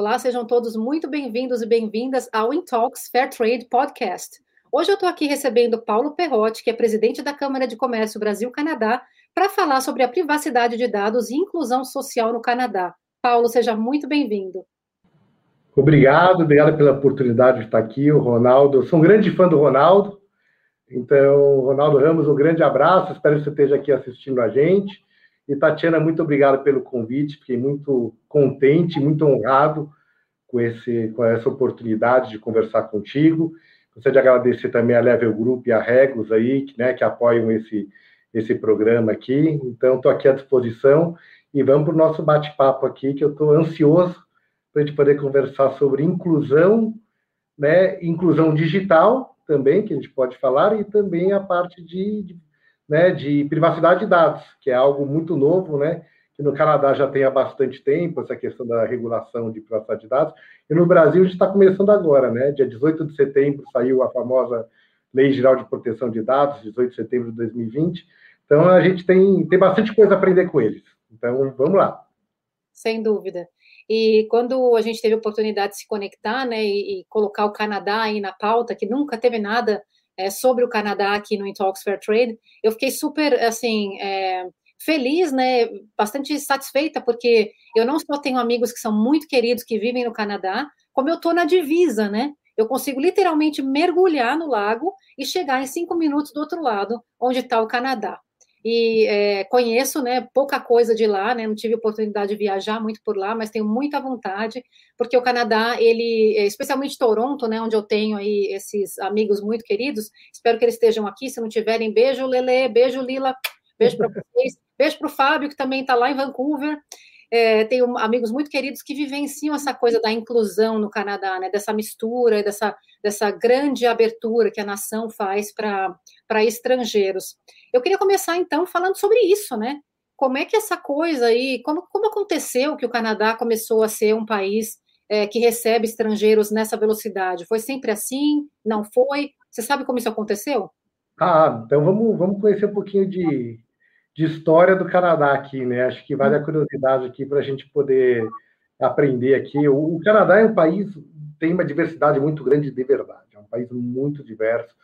Olá, sejam todos muito bem-vindos e bem-vindas ao Intalks Fair Trade Podcast. Hoje eu estou aqui recebendo Paulo Perrotti, que é presidente da Câmara de Comércio Brasil-Canadá, para falar sobre a privacidade de dados e inclusão social no Canadá. Paulo, seja muito bem-vindo. Obrigado, obrigado pela oportunidade de estar aqui. O Ronaldo, eu sou um grande fã do Ronaldo, então, Ronaldo Ramos, um grande abraço, espero que você esteja aqui assistindo a gente. E Tatiana, muito obrigado pelo convite, fiquei muito contente, muito honrado com, esse, com essa oportunidade de conversar contigo. Gostaria de agradecer também a Level Group e a Regos aí, que, né, que apoiam esse, esse programa aqui. Então, estou aqui à disposição e vamos para o nosso bate-papo aqui, que eu estou ansioso para a gente poder conversar sobre inclusão, né, inclusão digital também, que a gente pode falar, e também a parte de, de, né, de privacidade de dados, que é algo muito novo, né, que no Canadá já tem há bastante tempo, essa questão da regulação de privacidade de dados, e no Brasil a gente está começando agora, né, dia 18 de setembro saiu a famosa Lei Geral de Proteção de Dados, 18 de setembro de 2020, então a gente tem, tem bastante coisa a aprender com eles. Então, vamos lá. Sem dúvida. E quando a gente teve a oportunidade de se conectar, né, e, e colocar o Canadá aí na pauta, que nunca teve nada é, sobre o Canadá aqui no Intalks Fair Trade, eu fiquei super, assim, é, feliz, né, bastante satisfeita, porque eu não só tenho amigos que são muito queridos, que vivem no Canadá, como eu estou na divisa, né, eu consigo literalmente mergulhar no lago e chegar em cinco minutos do outro lado, onde está o Canadá e é, conheço, né, pouca coisa de lá, né, não tive oportunidade de viajar muito por lá, mas tenho muita vontade, porque o Canadá, ele, é, especialmente Toronto, né, onde eu tenho aí esses amigos muito queridos, espero que eles estejam aqui, se não tiverem, beijo Lele, beijo Lila, beijo para vocês, beijo para o Fábio, que também está lá em Vancouver, é, tenho amigos muito queridos que vivenciam essa coisa da inclusão no Canadá, né, dessa mistura, dessa, dessa grande abertura que a nação faz para estrangeiros. Eu queria começar, então, falando sobre isso, né? Como é que essa coisa aí, como, como aconteceu que o Canadá começou a ser um país é, que recebe estrangeiros nessa velocidade? Foi sempre assim? Não foi? Você sabe como isso aconteceu? Ah, então vamos, vamos conhecer um pouquinho de, de história do Canadá aqui, né? Acho que vale a curiosidade aqui para a gente poder aprender aqui. O, Canadá é um país tem uma diversidade muito grande de verdade, é um país muito diverso.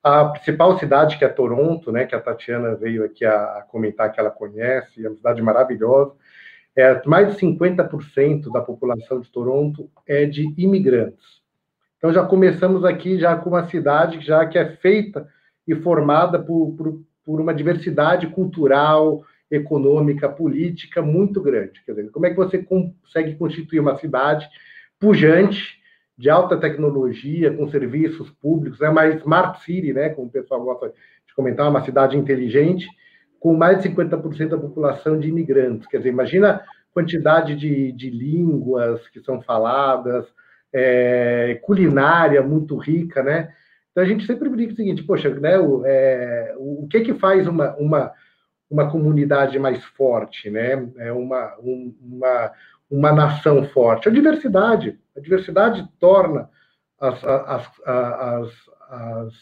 A principal cidade que é Toronto, né? Que a Tatiana veio aqui a, a comentar que ela conhece, é uma cidade maravilhosa. É, mais de 50% da população de Toronto é de imigrantes. Então já começamos aqui já com uma cidade já que é feita e formada por, por por uma diversidade cultural, econômica, política muito grande. Quer dizer, como é que você consegue constituir uma cidade pujante, de alta tecnologia, com serviços públicos, é uma smart city, né, como o pessoal gosta de comentar, uma cidade inteligente, com mais de 50% da população de imigrantes. Quer dizer, imagina a quantidade de, de línguas que são faladas, é, culinária muito rica, né? Então a gente sempre brinca o seguinte, poxa, né, o, é, o que que faz uma, uma, uma comunidade mais forte, né? É uma, um, uma, uma nação forte. A diversidade. A diversidade torna as, as, as, as,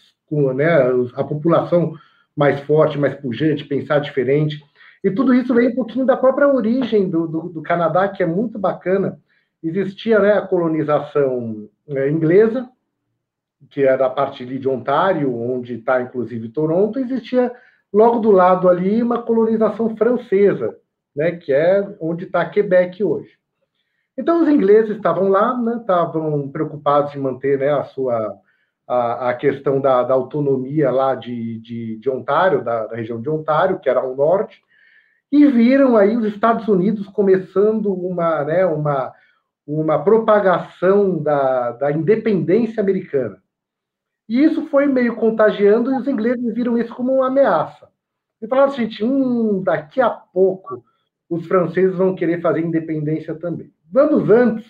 né, a população mais forte, mais pujante, pensar diferente. E tudo isso vem um pouquinho da própria origem do, do, do Canadá, que é muito bacana. Existia né, a colonização é, inglesa, que era a parte ali de Ontário, onde está inclusive Toronto, existia logo do lado ali uma colonização francesa, né, que é onde está Quebec hoje. Então os ingleses estavam lá, né, estavam preocupados em manter né, a sua a, a questão da, da, autonomia lá de, de, de Ontário, da, da, região de Ontário, que era ao norte, e viram aí os Estados Unidos começando uma, né, uma, uma propagação da, da independência americana. E isso foi meio contagiando e os ingleses viram isso como uma ameaça. E falaram assim, hum, daqui a pouco os franceses vão querer fazer independência também. Vamos antes,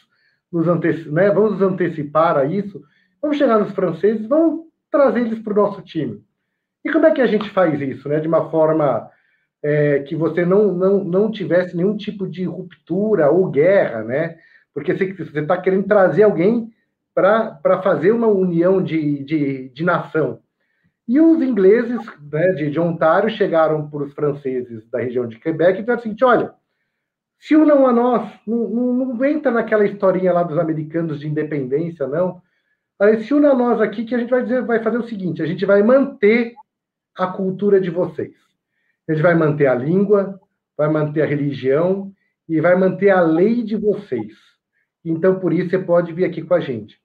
nos anteci né, vamos antecipar a isso, vamos chegar nos franceses, vamos trazer eles para o nosso time. E como é que a gente faz isso, né, de uma forma é, que você não, não, não tivesse nenhum tipo de ruptura ou guerra, né? Porque você está querendo trazer alguém para fazer uma união de, de, de, nação. E os ingleses né, de, de Ontário chegaram para os franceses da região de Quebec e disseram assim: olha, se unam a nós, não, não, não entra naquela historinha lá dos americanos de independência, não. Aí, se una a nós aqui que a gente vai dizer, vai fazer o seguinte: a gente vai manter a cultura de vocês. A gente vai manter a língua, vai manter a religião e vai manter a lei de vocês. Então, por isso, você pode vir aqui com a gente.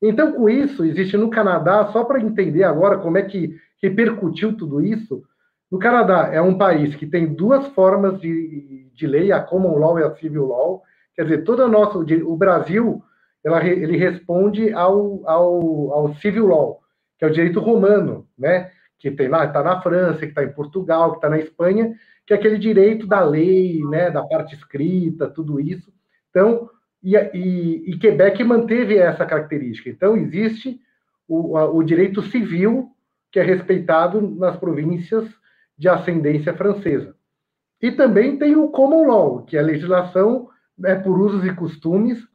Então, com isso, existe no Canadá, só para entender agora como é que repercutiu tudo isso, no Canadá é um país que tem duas formas de, de lei, a common law e a civil law. Quer dizer, toda a nossa, o Brasil, ela, ele responde ao, ao, ao civil law, que é o direito romano, né? Que tem lá, está na França, que está em Portugal, que está na Espanha, que é aquele direito da lei, né? Da parte escrita, tudo isso. Então, e, e, e Quebec manteve essa característica. Então, existe o, o direito civil que é respeitado nas províncias de ascendência francesa. E também tem o common law, que é a legislação né, por usos e costumes,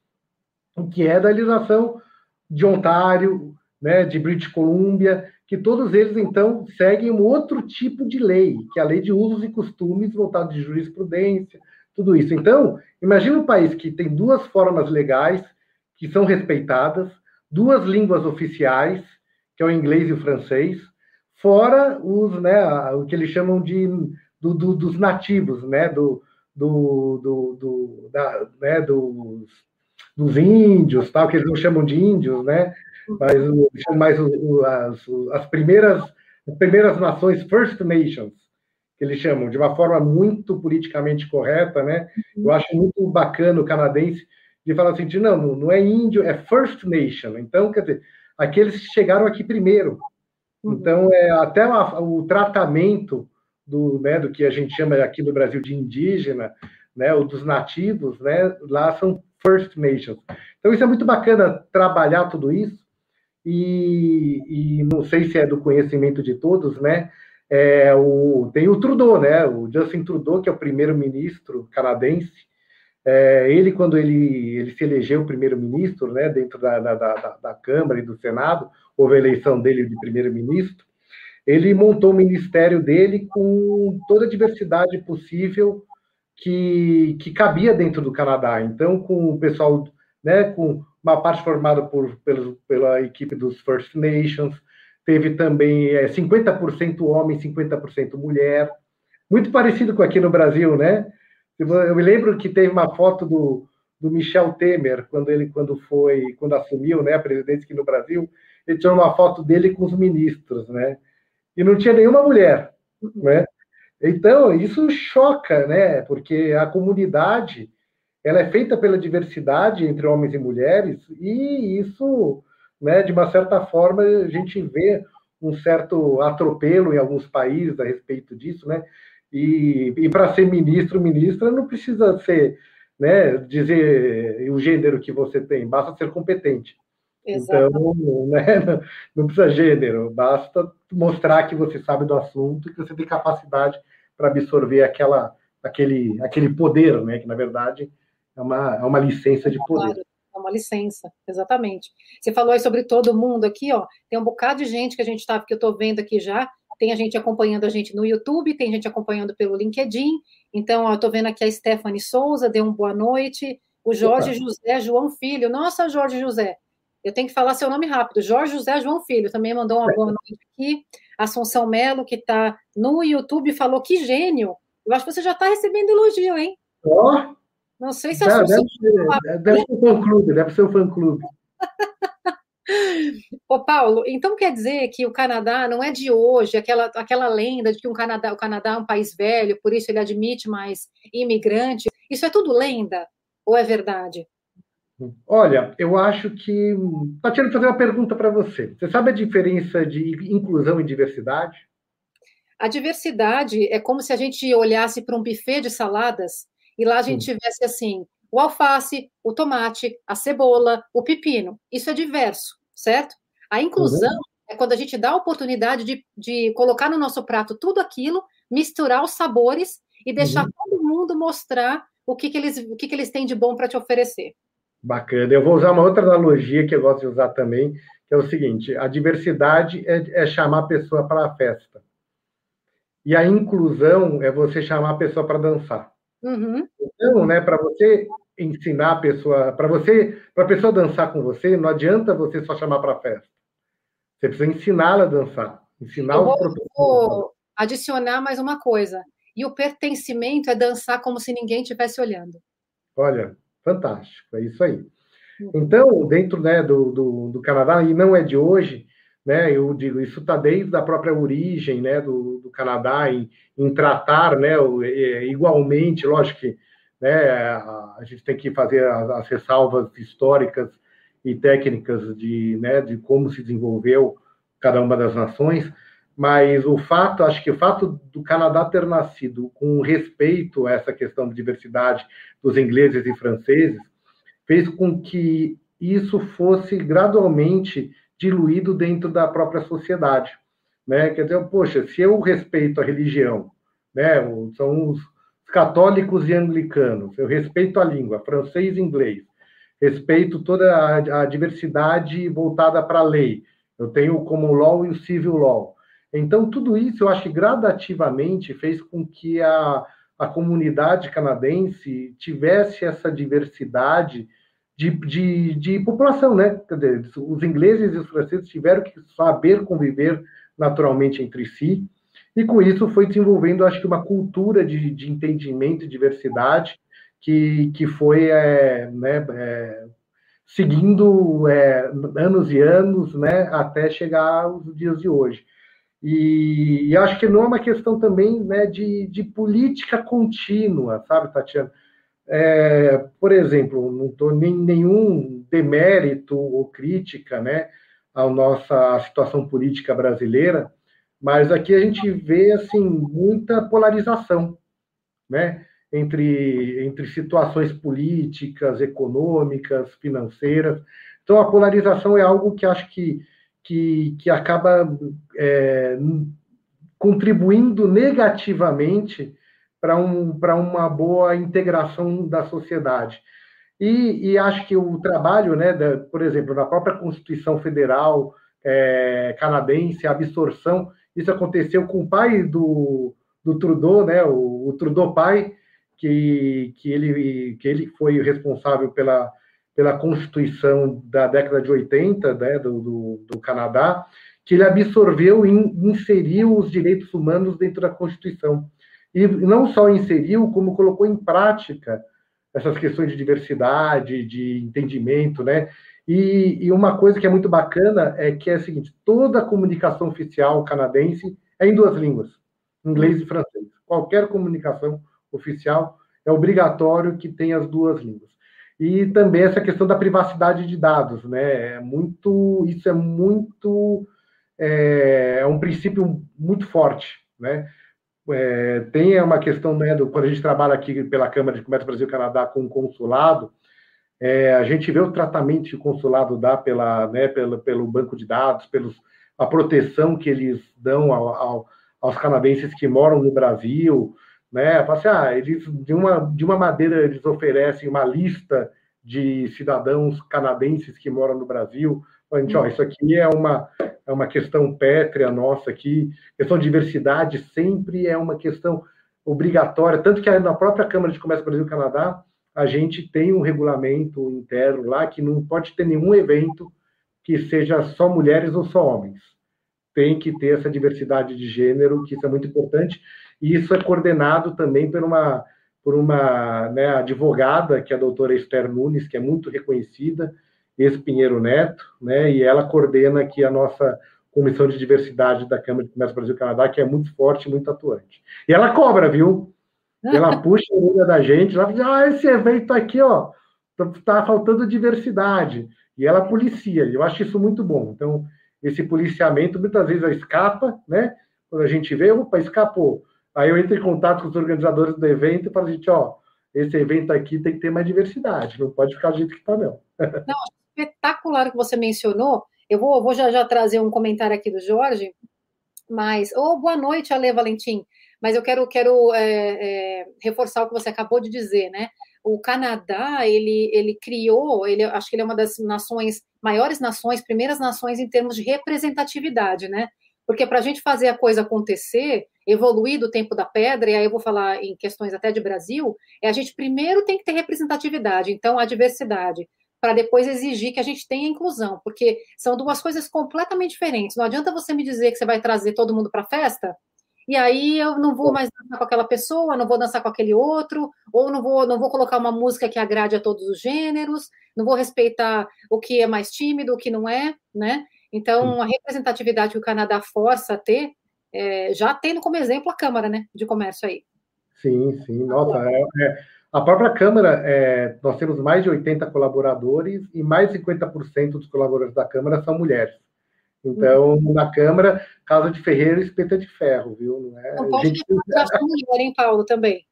que é da legislação de Ontário, né, de British Columbia, que todos eles, então, seguem um outro tipo de lei, que é a lei de usos e costumes voltado de jurisprudência, tudo isso. Então, imagine um país que tem duas formas legais que são respeitadas, duas línguas oficiais, que é o inglês e o francês, fora os, né, o que eles chamam de do, do, dos nativos, né, do, do, do, do da, né, dos, dos índios, tal, que eles não chamam de índios, né, mas mais as, as primeiras as primeiras nações First Nations, eles chamam, de uma forma muito politicamente correta, né? Eu acho muito bacana o canadense de falar assim, de, não, não é índio, é First Nation. Então, quer dizer, aqueles que chegaram aqui primeiro, Uhum. Então, é, até o tratamento do, né, do que a gente chama aqui no Brasil de indígena, né, ou dos nativos, né, lá são First Nations. Então, isso é muito bacana trabalhar tudo isso, e, e não sei se é do conhecimento de todos, né, é, o, tem o Trudeau, né, o Justin Trudeau, que é o primeiro-ministro canadense, é, ele, quando ele, ele se elegeu primeiro-ministro, né, dentro da, da, da, da, Câmara e do Senado, houve a eleição dele de primeiro-ministro, ele montou o ministério dele com toda a diversidade possível que, que cabia dentro do Canadá. Então, com o pessoal, né, com uma parte formada por, pela, pela equipe dos First Nations, teve também é, 50% homem, 50% mulher, muito parecido com aqui no Brasil, né? Eu me lembro que teve uma foto do, do Michel Temer, quando ele quando foi, quando assumiu né, a presidência aqui no Brasil, ele tirou uma foto dele com os ministros, né? E não tinha nenhuma mulher, né? Então, isso choca, né? Porque a comunidade ela é feita pela diversidade entre homens e mulheres, e isso, né, de uma certa forma, a gente vê um certo atropelo em alguns países a respeito disso, né? E, e para ser ministro, ministra, não precisa ser, né, dizer o gênero que você tem, basta ser competente. Exatamente. Então, né, não precisa gênero, basta mostrar que você sabe do assunto que você tem capacidade para absorver aquela, aquele, aquele poder, né, que na verdade é uma, é uma licença de poder. Uma licença, exatamente. Você falou aí sobre todo mundo aqui, ó, tem um bocado de gente que a gente está, que eu estou vendo aqui já, tem a gente acompanhando a gente no YouTube, tem gente acompanhando pelo LinkedIn. Então, eu estou vendo aqui a Stephanie Souza, deu uma boa noite. O Jorge Opa. José João Filho. Nossa, Jorge José. Eu tenho que falar seu nome rápido. Jorge José João Filho também mandou uma boa noite aqui. Assunção Melo, que está no YouTube, falou que gênio. Eu acho que você já está recebendo elogio, hein? Ó. Oh. Não sei se a Assunção... Deve ser, deve ser o fã-clube, deve ser o fã-clube. Ô, Paulo, então quer dizer que o Canadá não é de hoje, aquela, aquela lenda de que um Canadá, o Canadá é um país velho, por isso ele admite mais imigrantes. Isso é tudo lenda ou é verdade? Olha, eu acho que. Tatiana, fazer uma pergunta para você. Você sabe a diferença de inclusão e diversidade? A diversidade é como se a gente olhasse para um buffet de saladas e lá a gente tivesse assim: o alface, o tomate, a cebola, o pepino. Isso é diverso, certo? A inclusão uhum. é quando a gente dá a oportunidade de, de colocar no nosso prato tudo aquilo, misturar os sabores e deixar uhum. todo mundo mostrar o que, que, eles, o que, que eles têm de bom para te oferecer. Bacana. Eu vou usar uma outra analogia que eu gosto de usar também, que é o seguinte: a diversidade é, é chamar a pessoa para a festa. E a inclusão é você chamar a pessoa para dançar. Uhum. Então, né, para você ensinar a pessoa, para você, para a pessoa dançar com você, não adianta você só chamar para festa. Você precisa ensiná-la a dançar, ensinar Eu vou, vou adicionar mais uma coisa. E o pertencimento é dançar como se ninguém estivesse olhando. Olha, fantástico, é isso aí. Uhum. Então, dentro né, do, do, do, Canadá, e não é de hoje, né, eu digo, isso está desde a própria origem né, do, do Canadá em, em tratar né, igualmente, lógico que né, a, gente tem que fazer as, as, ressalvas históricas e técnicas de, né, de como se desenvolveu cada uma das nações, mas o fato, acho que o fato do Canadá ter nascido com respeito a essa questão de diversidade dos ingleses e franceses fez com que isso fosse gradualmente diluído dentro da própria sociedade, né? Quer dizer, poxa, se eu respeito a religião, né? São os católicos e anglicanos, eu respeito a língua, francês e inglês, respeito toda a, a diversidade voltada para a lei. Eu tenho o common law e o civil law. Então, tudo isso eu acho que gradativamente fez com que a, a comunidade canadense tivesse essa diversidade de, de, de população, né? Os ingleses e os franceses tiveram que saber conviver naturalmente entre si, e com isso foi desenvolvendo, acho que, uma cultura de, de entendimento e diversidade que, que foi é, né, é, seguindo é, anos e anos, né, até chegar aos dias de hoje. E, e, acho que não é uma questão também né, de, de política contínua, sabe, Tatiana? É, por exemplo, não estou nem nenhum demérito ou crítica né, à nossa situação política brasileira, mas aqui a gente vê assim muita polarização, né, entre entre situações políticas, econômicas, financeiras. Então a polarização é algo que acho que que, que acaba é, contribuindo negativamente para um, uma boa integração da sociedade. E, e, acho que o trabalho, né, da, por exemplo, da própria Constituição Federal é, canadense, a absorção, isso aconteceu com o pai do, do Trudeau, né, o, o Trudeau pai, que, que, ele, que ele foi responsável pela, pela Constituição da década de 80 né, do, do, do Canadá, que ele absorveu e inseriu os direitos humanos dentro da Constituição. E não só inseriu, como colocou em prática essas questões de diversidade, de entendimento, né? E, e, uma coisa que é muito bacana é que é a seguinte: toda a comunicação oficial canadense é em duas línguas, inglês e francês. Qualquer comunicação oficial é obrigatório que tenha as duas línguas e também essa questão da privacidade de dados, né? É muito, isso é muito, é, é um princípio muito forte, né? É, tem uma questão, né, do, quando a gente trabalha aqui pela Câmara de Comércio Brasil-Canadá com o consulado, é, a gente vê o tratamento que o consulado dá pela, né, pela, pelo banco de dados, pelos, a proteção que eles dão ao, ao, aos canadenses que moram no Brasil, né? Assim, ah, eles de uma de uma maneira eles oferecem uma lista de cidadãos canadenses que moram no Brasil. Ó, isso aqui é uma é uma questão pétrea nossa aqui. Questão de diversidade sempre é uma questão obrigatória, tanto que na própria Câmara de Comércio Brasil-Canadá a gente tem um regulamento interno lá que não pode ter nenhum evento que seja só mulheres ou só homens. Tem que ter essa diversidade de gênero, que isso é muito importante. E isso é coordenado também por uma, por uma né, advogada, que é a doutora Esther Nunes, que é muito reconhecida, ex-Pinheiro Neto, né, e ela coordena aqui a nossa Comissão de Diversidade da Câmara de Comércio Brasil-Canadá, que é muito forte, muito atuante. E ela cobra, viu? Ela puxa a orelha da gente, ela diz, ah, esse evento aqui, ó, tá faltando diversidade. E ela policia, eu acho isso muito bom. Então, esse policiamento muitas vezes escapa, né? Quando a gente vê, opa, escapou. Aí eu entro em contato com os organizadores do evento e falo, gente, ó, esse evento aqui tem que ter mais diversidade, não pode ficar do jeito que está, não. Não, espetacular que você mencionou. Eu vou, vou já, já trazer um comentário aqui do Jorge, mas. Oh, boa noite, Ale Valentim. Mas eu quero, quero é, é, reforçar o que você acabou de dizer, né? O Canadá, ele, ele criou, ele, acho que ele é uma das nações, maiores nações, primeiras nações em termos de representatividade, né? Porque para a gente fazer a coisa acontecer, evoluir do tempo da pedra, e aí eu vou falar em questões até de Brasil, é a gente primeiro tem que ter representatividade, então a diversidade, para depois exigir que a gente tenha inclusão, porque são duas coisas completamente diferentes. Não adianta você me dizer que você vai trazer todo mundo para a festa, e aí eu não vou mais dançar com aquela pessoa, não vou dançar com aquele outro, ou não vou, não vou colocar uma música que agrade a todos os gêneros, não vou respeitar o que é mais tímido, o que não é, né? Então, a representatividade que o Canadá força a ter, é, já tendo como exemplo a Câmara né, de Comércio aí. Sim, sim. Nossa, é, é, a própria Câmara, é, nós temos mais de 80 colaboradores e mais de 50% dos colaboradores da Câmara são mulheres. Então, uhum. na Câmara, Casa de Ferreiro espeta de ferro, viu? Não, é, não pode gente... deixar só mulher, hein, Paulo, também.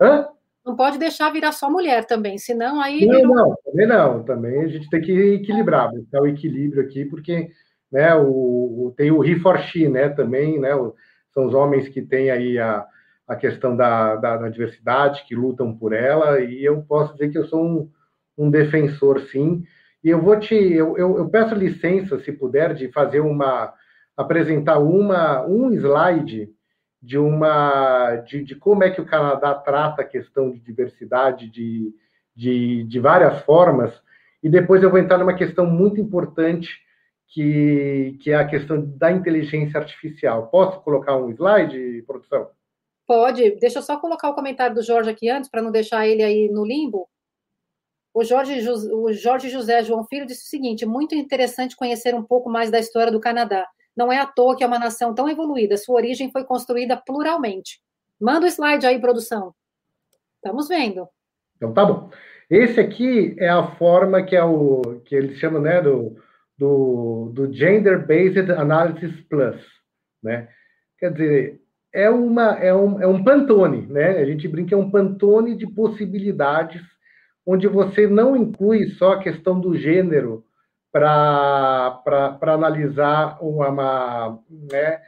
Hã? Não pode deixar virar só mulher também, senão aí. Não, virou... não, também não. Também a gente tem que equilibrar, buscar o equilíbrio aqui, porque né, o, o tem o he for she, né, também, né, o, são os homens que têm aí a, a questão da, da, da, diversidade, que lutam por ela, e eu posso dizer que eu sou um, um defensor, sim, e eu vou te, eu, eu, eu, peço licença, se puder, de fazer uma, apresentar uma, um slide de uma, de, de como é que o Canadá trata a questão de diversidade de, de, de várias formas, e depois eu vou entrar numa questão muito importante, que, que é a questão da inteligência artificial. Posso colocar um slide, produção? Pode. Deixa eu só colocar o comentário do Jorge aqui antes, para não deixar ele aí no limbo. O Jorge, o Jorge José João Filho disse o seguinte: muito interessante conhecer um pouco mais da história do Canadá. Não é à toa que é uma nação tão evoluída. Sua origem foi construída pluralmente. Manda o slide aí, produção. Estamos vendo. Então tá bom. Esse aqui é a forma que é o que eles chamam, né, do, do, do Gender Based Analysis Plus, né? Quer dizer, é uma é um, é um pantone, né? A gente brinca é um pantone de possibilidades onde você não inclui só a questão do gênero para analisar uma, né,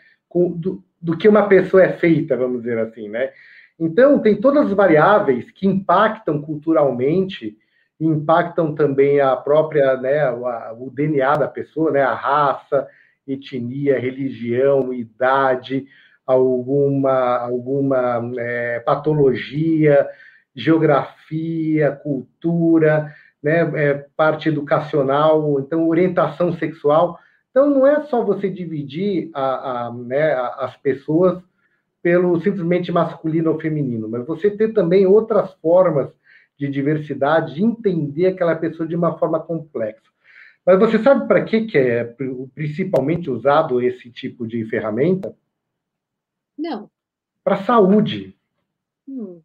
do, do que uma pessoa é feita, vamos dizer assim, né? Então, tem todas as variáveis que impactam culturalmente, impactam também a própria, né, o DNA da pessoa, né, a raça, etnia, religião, idade, alguma, alguma é, patologia, geografia, cultura, né, é, parte educacional, então orientação sexual. Então não é só você dividir a, a, né, as pessoas pelo simplesmente masculino ou feminino, mas você ter também outras formas de diversidade, de entender aquela pessoa de uma forma complexa. Mas você sabe para que, que é principalmente usado esse tipo de ferramenta? Não. Para saúde. Hum.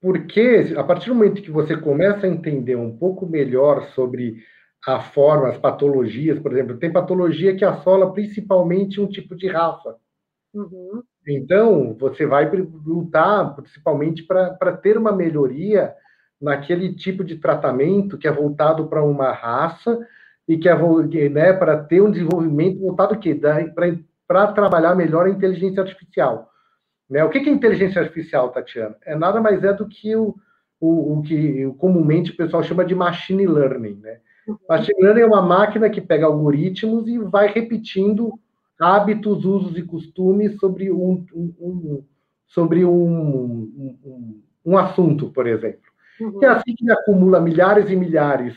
Porque a partir do momento que você começa a entender um pouco melhor sobre a forma, as patologias, por exemplo, tem patologia que assola principalmente um tipo de raça. Uhum. Então, você vai lutar principalmente para ter uma melhoria naquele tipo de tratamento que é voltado para uma raça e que é né, para ter um desenvolvimento voltado para trabalhar melhor a inteligência artificial. Né? O que é inteligência artificial, Tatiana? É nada mais é do que o, o, o que comumente o pessoal chama de machine learning. Né? Machine learning é uma máquina que pega algoritmos e vai repetindo hábitos, usos e costumes sobre um, um, um sobre um, um, um, assunto, por exemplo. Uhum. E é assim que ele acumula milhares e milhares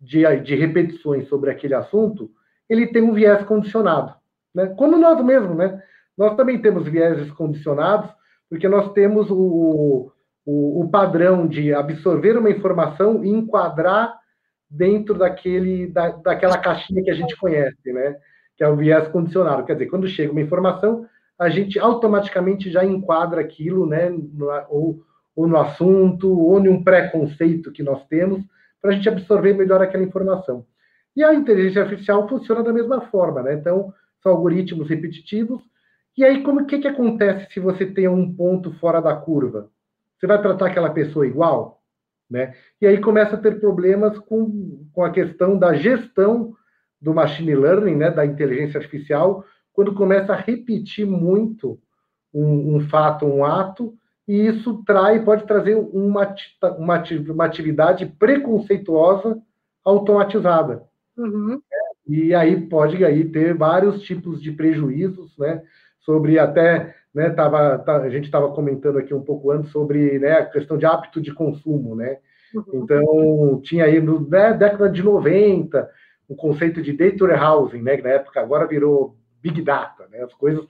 de, de repetições sobre aquele assunto, ele tem um viés condicionado. Né? Como nós mesmos, né? Nós também temos vieses condicionados, porque nós temos o, o, o padrão de absorver uma informação e enquadrar dentro daquele, da, daquela caixinha que a gente conhece, né? Que é o viés condicionado. Quer dizer, quando chega uma informação, a gente automaticamente já enquadra aquilo, né? Ou, ou no assunto, ou em um preconceito que nós temos, para a gente absorver melhor aquela informação. E a inteligência artificial funciona da mesma forma, né? Então, são algoritmos repetitivos e aí, como que, que acontece se você tem um ponto fora da curva? Você vai tratar aquela pessoa igual? Né? E aí começa a ter problemas com, com a questão da gestão do machine learning, né, da inteligência artificial, quando começa a repetir muito um, um fato, um ato, e isso trai, pode trazer uma, uma, uma atividade preconceituosa automatizada. Uhum. E aí pode aí ter vários tipos de prejuízos, né? Sobre até, né? Tava, tá, a gente estava comentando aqui um pouco antes sobre né, a questão de hábito de consumo, né? Uhum. Então, tinha aí na né, década de 90 o conceito de data warehousing, né? Que na época agora virou Big Data, né? As coisas,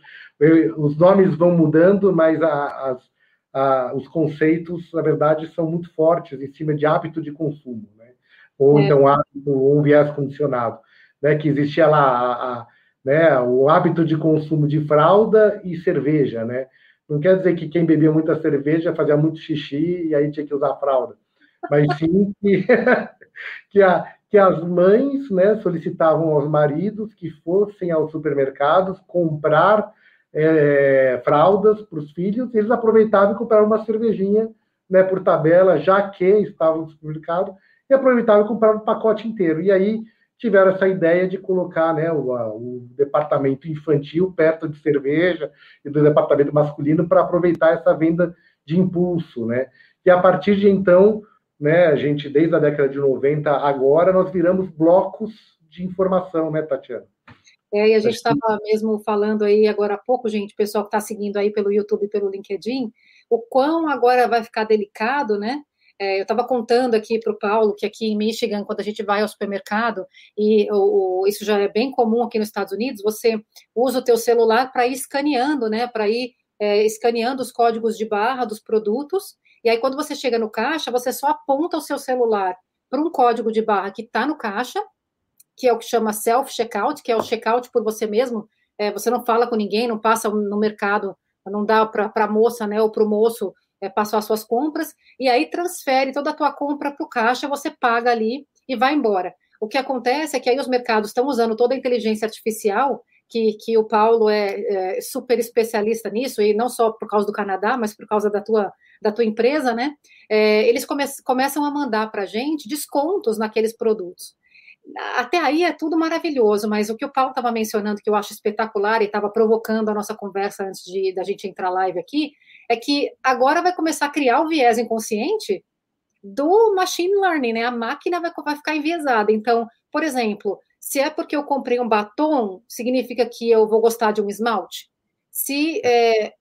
os nomes vão mudando, mas a, as, a, os conceitos, na verdade, são muito fortes em cima de hábito de consumo, né? Ou é. então hábito, ou um viés condicionado, né? Que existia lá a, a, né, o hábito de consumo de fralda e cerveja, né? Não quer dizer que quem bebia muita cerveja fazia muito xixi e aí tinha que usar fralda, mas sim que, que, a, que as mães né, solicitavam aos maridos que fossem aos supermercados comprar é, fraldas para os filhos, eles aproveitavam e compravam uma cervejinha né, por tabela, já que estavam no supermercado, e aproveitavam e compravam o pacote inteiro. E aí tiveram essa ideia de colocar né, o, o departamento infantil perto de cerveja e do departamento masculino para aproveitar essa venda de impulso. Né? E a partir de então, né, a gente, desde a década de 90 agora, nós viramos blocos de informação, né, Tatiana? É, e a gente estava mesmo falando aí agora há pouco, gente, pessoal que está seguindo aí pelo YouTube e pelo LinkedIn, o quão agora vai ficar delicado, né? É, eu estava contando aqui para o Paulo que aqui em Michigan, quando a gente vai ao supermercado, e o, o, isso já é bem comum aqui nos Estados Unidos, você usa o teu celular para ir escaneando, né? Para ir é, escaneando os códigos de barra dos produtos, e aí quando você chega no caixa, você só aponta o seu celular para um código de barra que está no caixa, que é o que chama self-checkout, que é o checkout por você mesmo. É, você não fala com ninguém, não passa no mercado, não dá para a moça né, ou para o moço é, passar as suas compras, e aí transfere toda a tua compra para o caixa, você paga ali e vai embora. O que acontece é que aí os mercados estão usando toda a inteligência artificial, que, que o Paulo é, é, super especialista nisso, e não só por causa do Canadá, mas por causa da tua, da tua empresa, né? É, eles come, começam a mandar para a gente descontos naqueles produtos até aí é tudo maravilhoso, mas o que o Paulo estava mencionando, que eu acho espetacular e estava provocando a nossa conversa antes de da gente entrar live aqui, é que agora vai começar a criar o viés inconsciente do machine learning, né? A máquina vai, vai ficar enviesada. Então, por exemplo, se é porque eu comprei um batom, significa que eu vou gostar de um esmalte? Se é,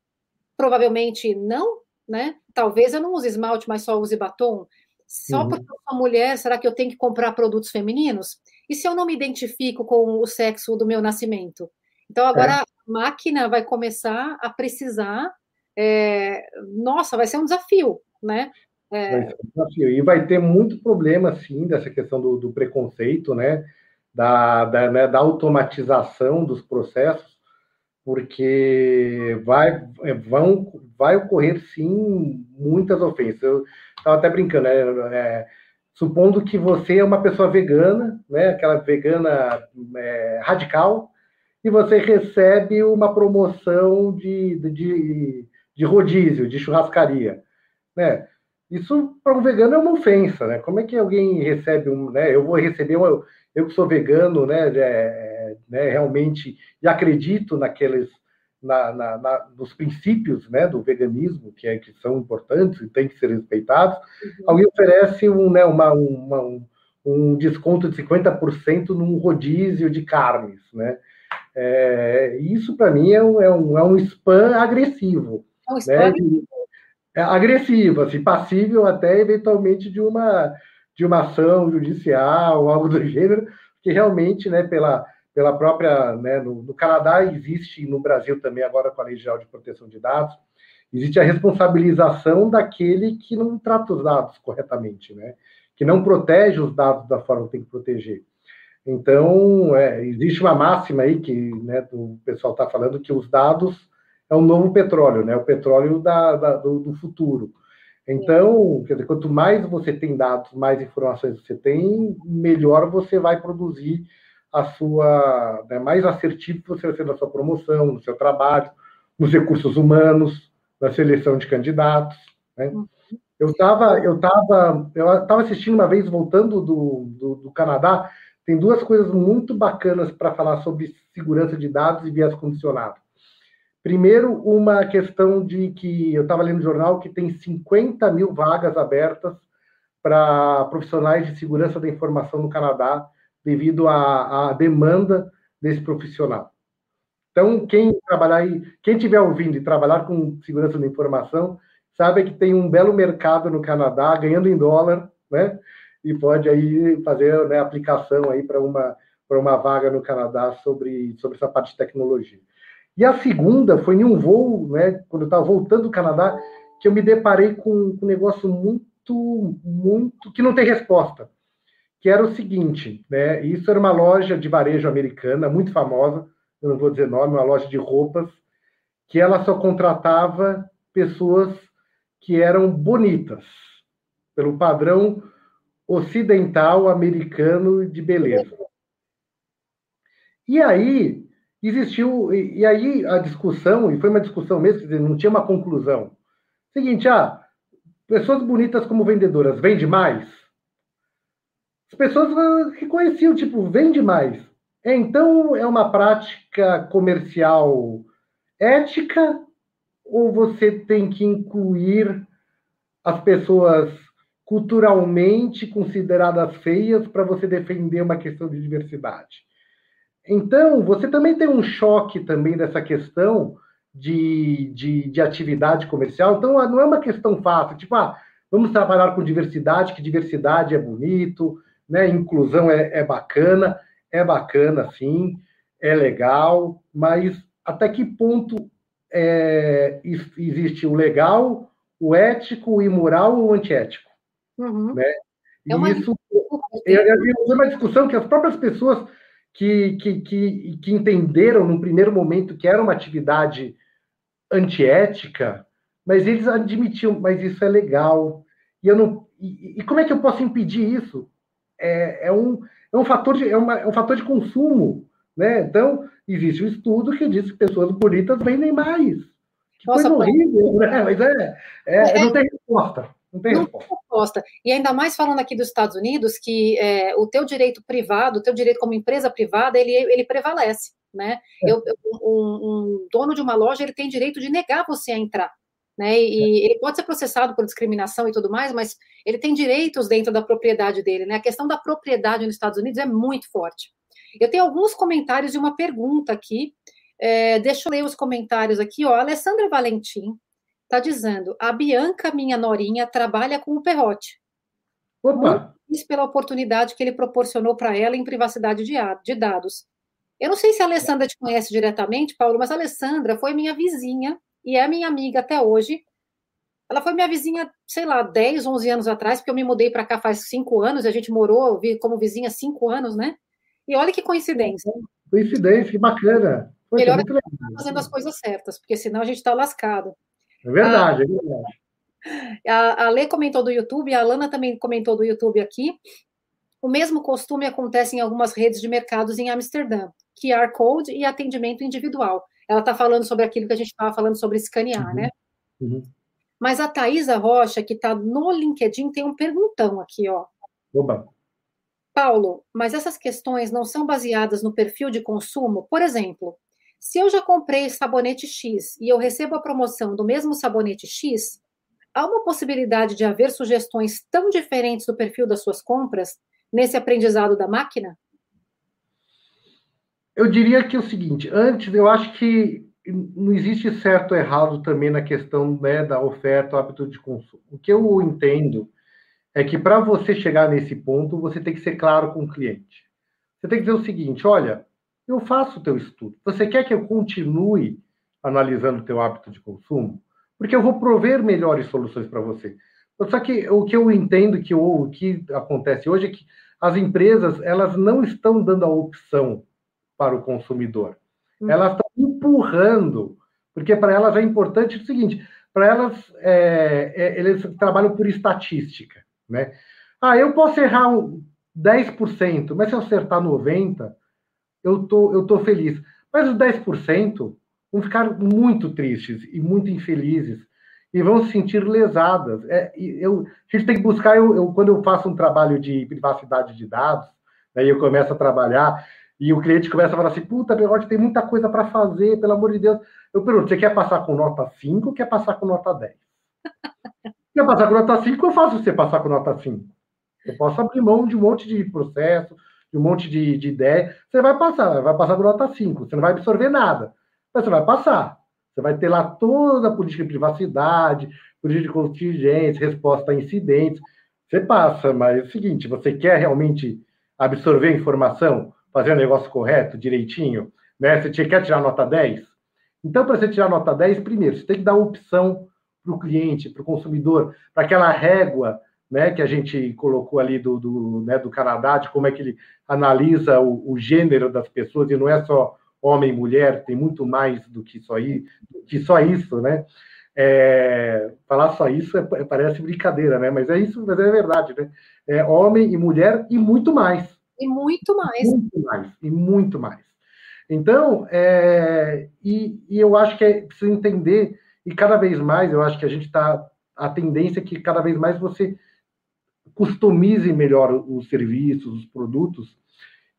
provavelmente não, né? Talvez eu não use esmalte, mas só use batom. Só uhum. porque eu sou mulher, será que eu tenho que comprar produtos femininos? E se eu não me identifico com o sexo do meu nascimento? Então, agora é. a máquina vai começar a precisar. É... Nossa, vai ser um desafio, né? É... Vai ser um desafio. E vai ter muito problema, sim, dessa questão do, do preconceito, né? Da, da, né? da automatização dos processos, porque vai, vão, vai ocorrer, sim, muitas ofensas. Eu, estava até brincando, né? É, supondo que você é uma pessoa vegana, né? Aquela vegana é, radical, e você recebe uma promoção de, de, de rodízio, de churrascaria, né? Isso para um vegano é uma ofensa, né? Como é que alguém recebe um, né? Eu vou receber eu, eu que sou vegano, né? É, né realmente e acredito naqueles na, na, na, nos princípios né, do veganismo, que, é, que são importantes e têm que ser respeitados, uhum. alguém oferece um, né, uma, uma, um, um desconto de 50% num rodízio de carnes. Né? É, isso, para mim, é um, é, um, é um spam agressivo. Né? é agressivo, assim, passível até, eventualmente, de uma, de uma ação judicial, algo do gênero, que realmente, né, pela pela própria, né, no, no, Canadá existe, no Brasil também, agora com a Lei Geral de Proteção de Dados, existe a responsabilização daquele que não trata os dados corretamente, né, que não protege os dados da forma que tem que proteger. Então, é, existe uma máxima aí que né, o pessoal está falando que os dados é o novo petróleo, né, o petróleo da, da do, do futuro. Então, dizer, quanto mais você tem dados, mais informações você tem, melhor você vai produzir a sua né, mais assertivo você vai ser na sua promoção, no seu trabalho, nos recursos humanos, na seleção de candidatos. Né? Uhum. Eu estava eu tava, eu tava assistindo uma vez, voltando do, do, do Canadá, tem duas coisas muito bacanas para falar sobre segurança de dados e viés condicionado. Primeiro, uma questão de que eu estava lendo no jornal que tem 50 mil vagas abertas para profissionais de segurança da informação no Canadá devido à, à demanda desse profissional. Então, quem trabalhar aí, quem estiver ouvindo e trabalhar com segurança da informação, sabe que tem um belo mercado no Canadá, ganhando em dólar, né? E pode aí fazer né, aplicação aí para uma, uma vaga no Canadá sobre, sobre essa parte de tecnologia. E a segunda foi em um voo, né, quando eu estava voltando do Canadá, que eu me deparei com, um negócio muito, muito, que não tem resposta, que era o seguinte, né, isso era uma loja de varejo americana, muito famosa, eu não vou dizer nome, uma loja de roupas, que ela só contratava pessoas que eram bonitas, pelo padrão ocidental americano de beleza. E aí existiu, e aí a discussão, e foi uma discussão mesmo, quer dizer, não tinha uma conclusão. Seguinte, ah, pessoas bonitas como vendedoras, vende mais? As pessoas reconheciam, tipo, vende mais. Então, é uma prática comercial ética ou você tem que incluir as pessoas culturalmente consideradas feias para você defender uma questão de diversidade? Então, você também tem um choque também dessa questão de, de, de atividade comercial. Então, não é uma questão fácil, tipo, ah, vamos trabalhar com diversidade, que diversidade é bonito, né? inclusão é, é bacana é bacana, sim, é legal, mas até que ponto é, existe o legal, o ético, o imoral ou o antiético? Uhum. Né? É uma... Isso é, é, é uma discussão que as próprias pessoas que, que, que, que entenderam no primeiro momento que era uma atividade antiética, mas eles admitiam, mas isso é legal. E, eu não, e, e como é que eu posso impedir isso? É, é, um, é um fator de, é, uma, é um fator de consumo. Né? Então, existe um estudo que diz que pessoas bonitas vendem mais. Que Nossa, coisa horrível, né? Mas é, é, é, não tem resposta. Não tem não resposta. E ainda mais falando aqui dos Estados Unidos, que é, o teu direito privado, o teu direito como empresa privada, ele, ele prevalece. Né? É. Eu, um, um, dono de uma loja ele tem direito de negar você a entrar né? E ele pode ser processado por discriminação e tudo mais, mas ele tem direitos dentro da propriedade dele, né? A questão da propriedade nos Estados Unidos é muito forte. Eu tenho alguns comentários e uma pergunta aqui. É, deixa eu ler os comentários aqui. Ó, a Alessandra Valentim está dizendo: a Bianca, minha norinha, trabalha com o Perrote. Opa! Muito pela oportunidade que ele proporcionou para ela em privacidade de, dados. Eu não sei se a Alessandra te conhece diretamente, Paulo, mas a Alessandra foi minha vizinha e é minha amiga até hoje. Ela foi minha vizinha, sei lá, 10, 11 anos atrás, porque eu me mudei para cá faz cinco anos, a gente morou como vizinha cinco anos, né? E olha que coincidência. Coincidência, que bacana. Poxa, Melhor é que fazendo as coisas certas, porque senão a gente está lascado. É verdade, a, é verdade. A, a Lê comentou do YouTube, a Alana também comentou do YouTube aqui. O mesmo costume acontece em algumas redes de mercados em Amsterdã, QR Code e atendimento individual ela está falando sobre aquilo que a gente estava falando sobre escanear, uhum. né? Uhum. Mas a Thaisa Rocha, que está no LinkedIn, tem um perguntão aqui, ó. Oba. Paulo, mas essas questões não são baseadas no perfil de consumo? Por exemplo, se eu já comprei sabonete X e eu recebo a promoção do mesmo sabonete X, há uma possibilidade de haver sugestões tão diferentes do perfil das suas compras nesse aprendizado da máquina? Eu diria que é o seguinte, antes eu acho que não existe certo ou errado também na questão né, da oferta, o hábito de consumo. O que eu entendo é que para você chegar nesse ponto, você tem que ser claro com o cliente. Você tem que dizer o seguinte, olha, eu faço o teu estudo. Você quer que eu continue analisando o teu hábito de consumo? Porque eu vou prover melhores soluções para você. Só que o que eu entendo que o que acontece hoje é que as empresas elas não estão dando a opção para o consumidor. Hum. Elas estão empurrando, porque para elas é importante o seguinte: para elas, é, é, eles trabalham por estatística. Né? Ah, eu posso errar 10%, mas se eu acertar 90%, eu tô, eu tô feliz. Mas os 10% vão ficar muito tristes e muito infelizes e vão se sentir lesadas. É, eu, a gente tem que buscar, eu, eu, quando eu faço um trabalho de privacidade de dados, aí eu começo a trabalhar, e o cliente começa a falar assim: puta, Berote, tem muita coisa para fazer, pelo amor de Deus. Eu pergunto: você quer passar com nota 5 ou quer passar com nota 10? quer passar com nota 5, eu faço você passar com nota 5. Eu posso abrir mão de um monte de processo, um monte de, de ideia, você vai passar, vai passar do nota 5, você não vai absorver nada, mas você vai passar. Você vai ter lá toda a política de privacidade, política de contingência, resposta a incidentes. Você passa, mas é o seguinte: você quer realmente absorver a informação, fazer o negócio correto, direitinho, né? Você quer tirar nota 10? Então, para você tirar nota 10, primeiro, você tem que dar opção para o cliente, para o consumidor, para aquela régua né, que a gente colocou ali do, do, né, do Canadá, de como é que ele analisa o, o, gênero das pessoas, e não é só homem e mulher, tem muito mais do que só, que só isso, né? É, falar só isso é, parece brincadeira, né? Mas é isso, mas é verdade, né? É homem e mulher e muito mais. E muito mais. Muito mais, e muito mais. Então, é, e, e, eu acho que é preciso entender, e cada vez mais eu acho que a gente está. A tendência é que cada vez mais você customize melhor os serviços, os produtos,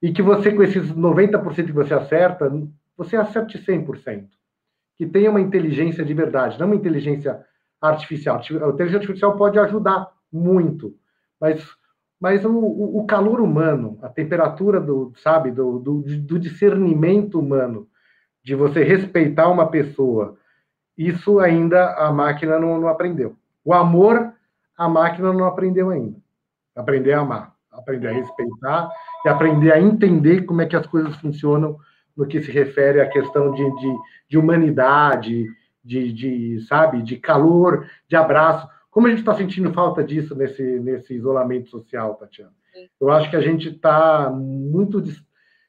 e que você, com esses 90% que você acerta, você acerte 100%. Que tenha uma inteligência de verdade, não uma inteligência artificial. A inteligência artificial pode ajudar muito, mas, mas o, o calor humano, a temperatura do, sabe, do, do, do discernimento humano, de você respeitar uma pessoa, isso ainda a máquina não, não aprendeu. O amor, a máquina não aprendeu ainda. Aprender a amar, aprender a respeitar e aprender a entender como é que as coisas funcionam no que se refere à questão de, de, de humanidade, de, de, sabe, de calor, de abraço. Como a gente está sentindo falta disso nesse, nesse isolamento social, Tatiana? Eu acho que a gente está muito.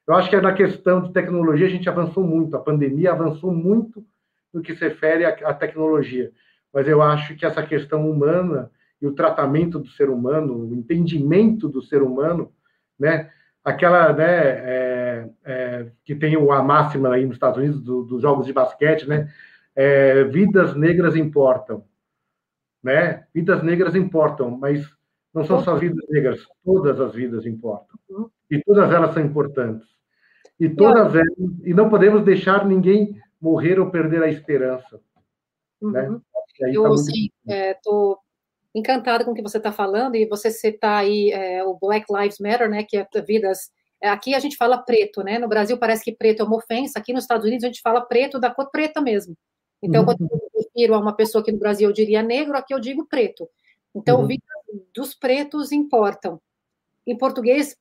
Eu acho que é na questão de tecnologia a gente avançou muito, a pandemia avançou muito no que se refere à, à tecnologia. Mas eu acho que essa questão humana e o tratamento do ser humano, o entendimento do ser humano, né? Aquela, né, é, é, que tem a máxima aí nos Estados Unidos do, dos jogos de basquete, né? É, vidas negras importam, né? Vidas negras importam, mas não são só vidas negras, todas as vidas importam. Uhum. E todas elas são importantes. E todas elas, e não podemos deixar ninguém morrer ou perder a esperança. Né? Uhum. Eu, tá sim, estou encantada com o que você está falando, e você citar aí é, o Black Lives Matter, né, que é vidas... É, aqui a gente fala preto, né? No Brasil parece que preto é uma ofensa, aqui nos Estados Unidos a gente fala preto da cor preta mesmo. Então, uhum. quando eu me refiro a uma pessoa que no Brasil eu diria negro, aqui eu digo preto. Então, uhum. vidas dos pretos importam. Em português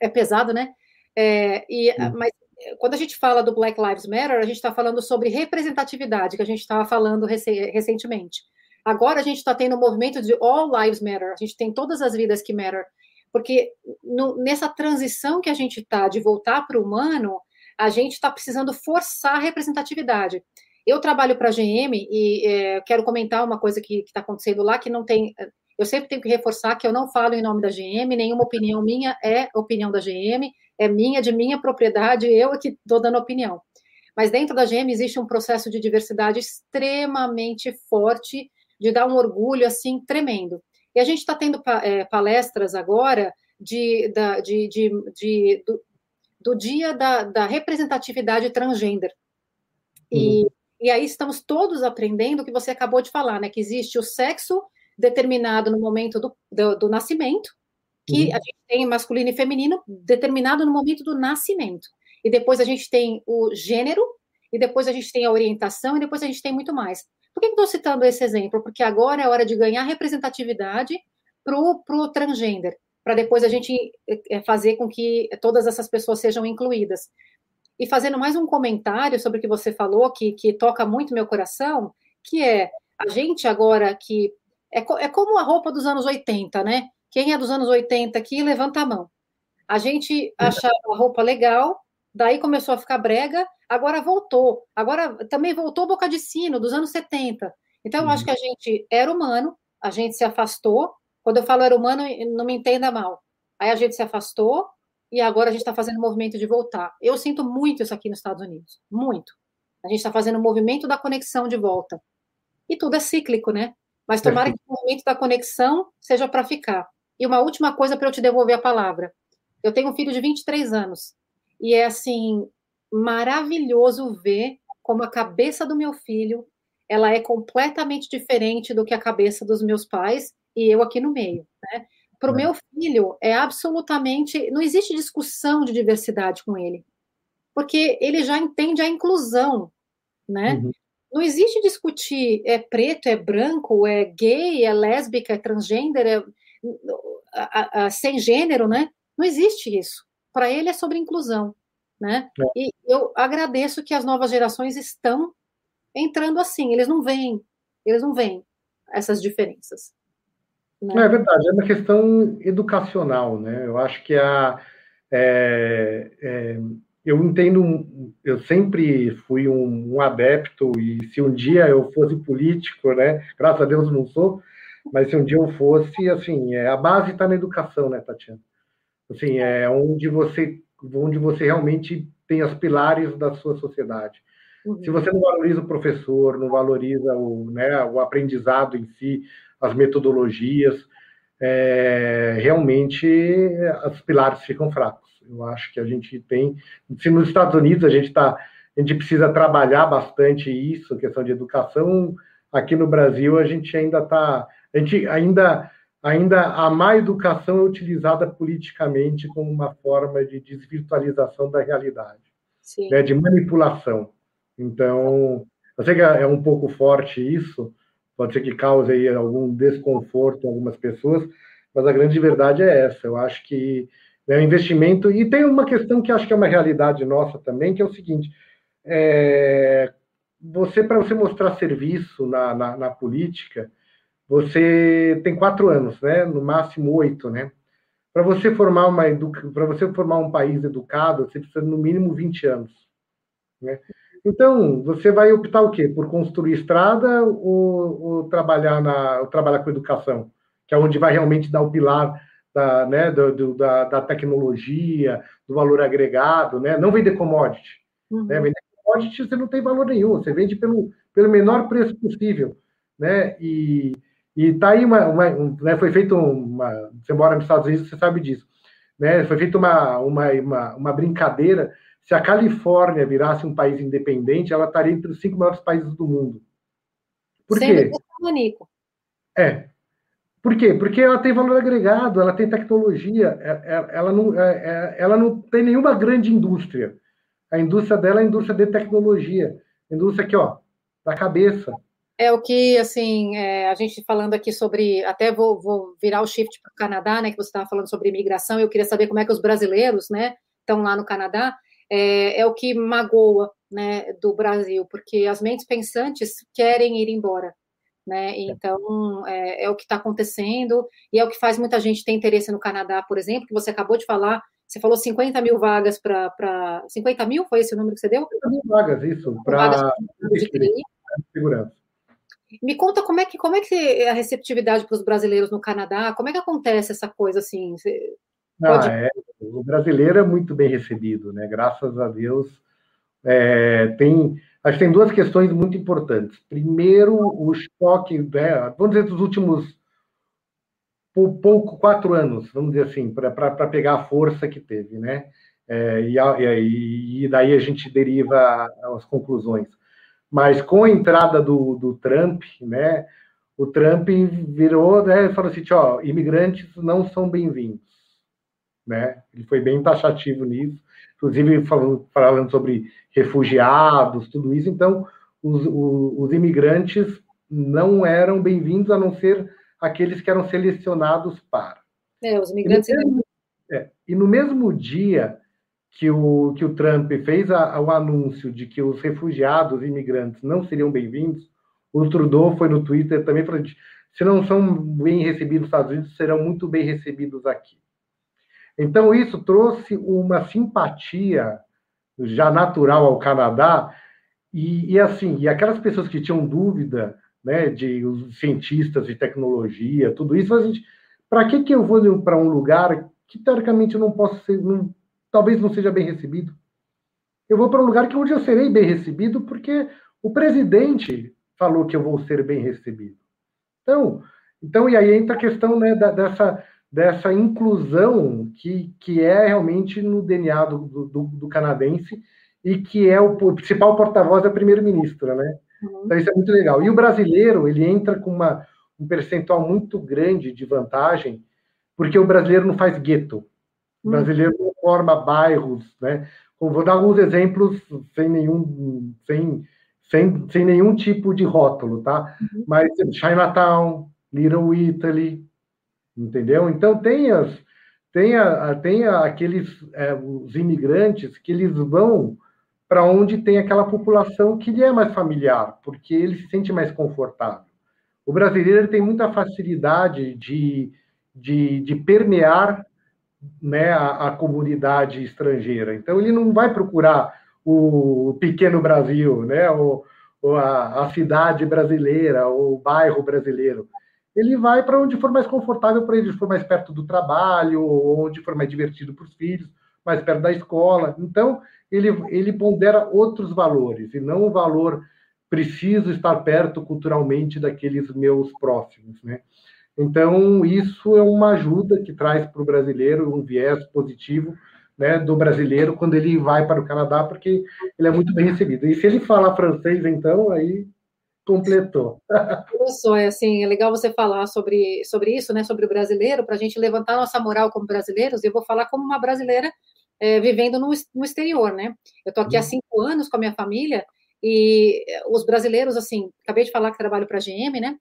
é pesado, né? É, e, uhum. Mas quando a gente fala do Black Lives Matter, a gente está falando sobre representatividade, que a gente estava falando recentemente. Agora a gente está tendo um movimento de All Lives Matter, a gente tem todas as vidas que matter, porque no, nessa transição que a gente está de voltar para o humano, a gente está precisando forçar a representatividade. Eu trabalho para a GM e é, quero comentar uma coisa que está acontecendo lá que não tem. Eu sempre tenho que reforçar que eu não falo em nome da GM, nenhuma opinião minha é opinião da GM, é minha, de minha propriedade, eu é que estou dando opinião. Mas dentro da GM existe um processo de diversidade extremamente forte de dar um orgulho assim tremendo. E a gente está tendo é, palestras agora de, da, de, de, de do, do, dia da, da, representatividade transgênero. E, uhum. e aí estamos todos aprendendo o que você acabou de falar, né? Que existe o sexo determinado no momento do, do, do nascimento, que uhum. a gente tem masculino e feminino determinado no momento do nascimento. E depois a gente tem o gênero, e depois a gente tem a orientação, e depois a gente tem muito mais. Por que estou citando esse exemplo? Porque agora é hora de ganhar representatividade para o transgender, para depois a gente é, fazer com que todas essas pessoas sejam incluídas. E fazendo mais um comentário sobre o que você falou, que, que toca muito meu coração, que é a gente agora que. É, é como a roupa dos anos 80, né? Quem é dos anos 80 aqui, levanta a mão. A gente achava a roupa legal, daí começou a ficar brega, agora voltou. Agora também voltou boca de sino, dos anos 70. Então, eu acho que a gente era humano, a gente se afastou. Quando eu falo era humano, não me entenda mal. Aí a gente se afastou e agora a gente está fazendo o movimento de voltar. Eu sinto muito isso aqui nos Estados Unidos, muito. A gente está fazendo o movimento da conexão de volta. E tudo é cíclico, né? Mas tomara que o movimento da conexão seja para ficar. E uma última coisa para eu te devolver a palavra. Eu tenho um filho de 23 anos. E é assim, maravilhoso ver como a cabeça do meu filho ela é completamente diferente do que a cabeça dos meus pais e eu aqui no meio, né? Para o é. meu filho, é absolutamente. Não existe discussão de diversidade com ele, porque ele já entende a inclusão, né? Uhum. Não existe discutir é preto, é branco, é gay, é lésbica, é transgênero, é, a, a, sem gênero, né? Não existe isso. Para ele é sobre inclusão, né? É. E eu agradeço que as novas gerações estão entrando assim. Eles não veem, eles não veem essas diferenças. Né? É verdade, é uma questão educacional, né? Eu acho que a é, é, eu entendo, eu sempre fui um, um, adepto e se um dia eu fosse político, né? Graças a Deus não sou, mas se um dia eu fosse, assim, é, a base está na educação, né, Tatiana? Assim, é onde você, onde você realmente tem as pilares da sua sociedade. Uhum. Se você não valoriza o professor, não valoriza o, né, o aprendizado em si, as metodologias, é, realmente os pilares ficam fracos. Eu acho que a gente tem, se nos Estados Unidos a gente está, a gente precisa trabalhar bastante isso, questão de educação. Aqui no Brasil a gente ainda está, a gente ainda ainda a má educação é utilizada politicamente como uma forma de desvirtualização da realidade, né, de manipulação. Então, eu sei que é um pouco forte isso, pode ser que cause aí algum desconforto em algumas pessoas, mas a grande verdade é essa. Eu acho que é um investimento, e tem uma questão que acho que é uma realidade nossa também, que é o seguinte: é, você, para você mostrar serviço na, na, na, política, você tem quatro anos, né? No máximo oito, né? Para você formar uma para você formar um país educado, você precisa no mínimo 20 anos. Né? Então, você vai optar o quê? Por construir estrada ou, ou trabalhar, na, ou trabalhar com educação? Que é onde vai realmente dar o pilar da, né, do, do, da, da, tecnologia, do valor agregado, né? Não vender commodity. Uhum. Né? Vender commodity você não tem valor nenhum, você vende pelo, pelo menor preço possível, né? E, e tá aí uma, uma um, né, foi feito uma, você mora nos Estados Unidos, você sabe disso, né? Foi feita uma, uma, uma, uma brincadeira se a Califórnia virasse um país independente, ela estaria entre os cinco maiores países do mundo. Por quê? É. Por quê? Porque ela tem valor agregado, ela tem tecnologia, é, é, ela não, é, ela não tem nenhuma grande indústria. A indústria dela é a indústria de tecnologia. Indústria aqui, ó, da cabeça. É o que, assim, é, a gente falando aqui sobre, até vou, vou virar o shift para o Canadá, né, que você estava falando sobre imigração, eu queria saber como é que os brasileiros, né, estão lá no Canadá, é, é o que magoa né, do Brasil, porque as mentes pensantes querem ir embora. Né? É. Então, é, é o que está acontecendo e é o que faz muita gente ter interesse no Canadá, por exemplo, que você acabou de falar. Você falou 50 mil vagas para. 50 mil foi esse o número que você deu? 50 mil vagas, isso, para segurança. Me conta como é que como é que é a receptividade para os brasileiros no Canadá? Como é que acontece essa coisa assim? Você Pode... Ah, é, o brasileiro é muito bem recebido, né? Graças a Deus. É, tem, acho que tem duas questões muito importantes. Primeiro, o choque, né, vamos dizer, dos últimos pouco quatro anos, vamos dizer assim, para pegar a força que teve, né? É, e, e, e, daí a gente deriva as conclusões. Mas com a entrada do, do Trump, né? O Trump virou, né? Falou assim: ó, imigrantes não são bem-vindos né? Ele foi bem taxativo nisso, inclusive falando, falando sobre refugiados, tudo isso. Então, os, os, os imigrantes não eram bem-vindos a não ser aqueles que eram selecionados para. É, os imigrantes. E no mesmo, é, e no mesmo dia que o, que o Trump fez a, o anúncio de que os refugiados e imigrantes não seriam bem-vindos, o Trudeau foi no Twitter também falando: se não são bem recebidos nos Estados Unidos, serão muito bem recebidos aqui. Então, isso trouxe uma simpatia já natural ao Canadá, e, e assim, e aquelas pessoas que tinham dúvida, né, de os cientistas de tecnologia, tudo isso, a gente, para que que eu vou para um lugar que teoricamente eu não posso ser, não, talvez não seja bem recebido? Eu vou para um lugar que onde eu serei bem recebido, porque o presidente falou que eu vou ser bem recebido. Então, então e aí entra a questão né, da, dessa dessa inclusão que, que é realmente no DNA do, do, do canadense e que é o, o principal porta-voz da primeira-ministra, né? Uhum. Então isso é muito legal. E o brasileiro, ele entra com uma, um percentual muito grande de vantagem, porque o brasileiro não faz gueto. O hum. brasileiro não forma bairros, né? Vou dar alguns exemplos sem nenhum, sem, sem, sem nenhum tipo de rótulo, tá? Uhum. Mas Chinatown, Little Italy, entendeu? Então tem as, tem, a, tem a, aqueles é, os imigrantes que eles vão para onde tem aquela população que lhe é mais familiar, porque ele se sente mais confortável. O brasileiro tem muita facilidade de, de, de permear né, a, a, comunidade estrangeira. Então, ele não vai procurar o pequeno Brasil, né, ou, ou a, a, cidade brasileira, ou o bairro brasileiro. Ele vai para onde for mais confortável para ele, for mais perto do trabalho, ou onde for mais divertido para os filhos, mais perto da escola. Então, ele, ele pondera outros valores, e não o valor preciso estar perto culturalmente daqueles meus próximos, né? Então, isso é uma ajuda que traz para o brasileiro um viés positivo né, do brasileiro quando ele vai para o Canadá, porque ele é muito bem recebido. E se ele falar francês, então, aí completou. Só, é assim, é legal você falar sobre, sobre isso, né, sobre o brasileiro, para a gente levantar nossa moral como brasileiros. Eu vou falar como uma brasileira é, vivendo no, no exterior, né? Eu estou aqui há uhum. cinco anos com a minha família e os brasileiros, assim, acabei de falar que trabalho para a GM, né?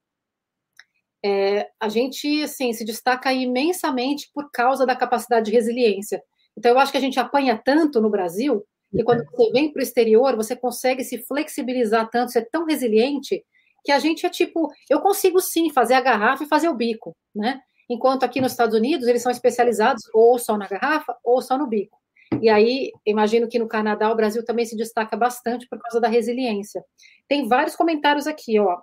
É, a gente assim, se destaca imensamente por causa da capacidade de resiliência. Então, eu acho que a gente apanha tanto no Brasil, e quando você vem para o exterior, você consegue se flexibilizar tanto, ser tão resiliente, que a gente é tipo, eu consigo sim fazer a garrafa e fazer o bico, né? Enquanto aqui nos Estados Unidos, eles são especializados ou só na garrafa ou só no bico. E aí, imagino que no Canadá, o Brasil também se destaca bastante por causa da resiliência. Tem vários comentários aqui, ó.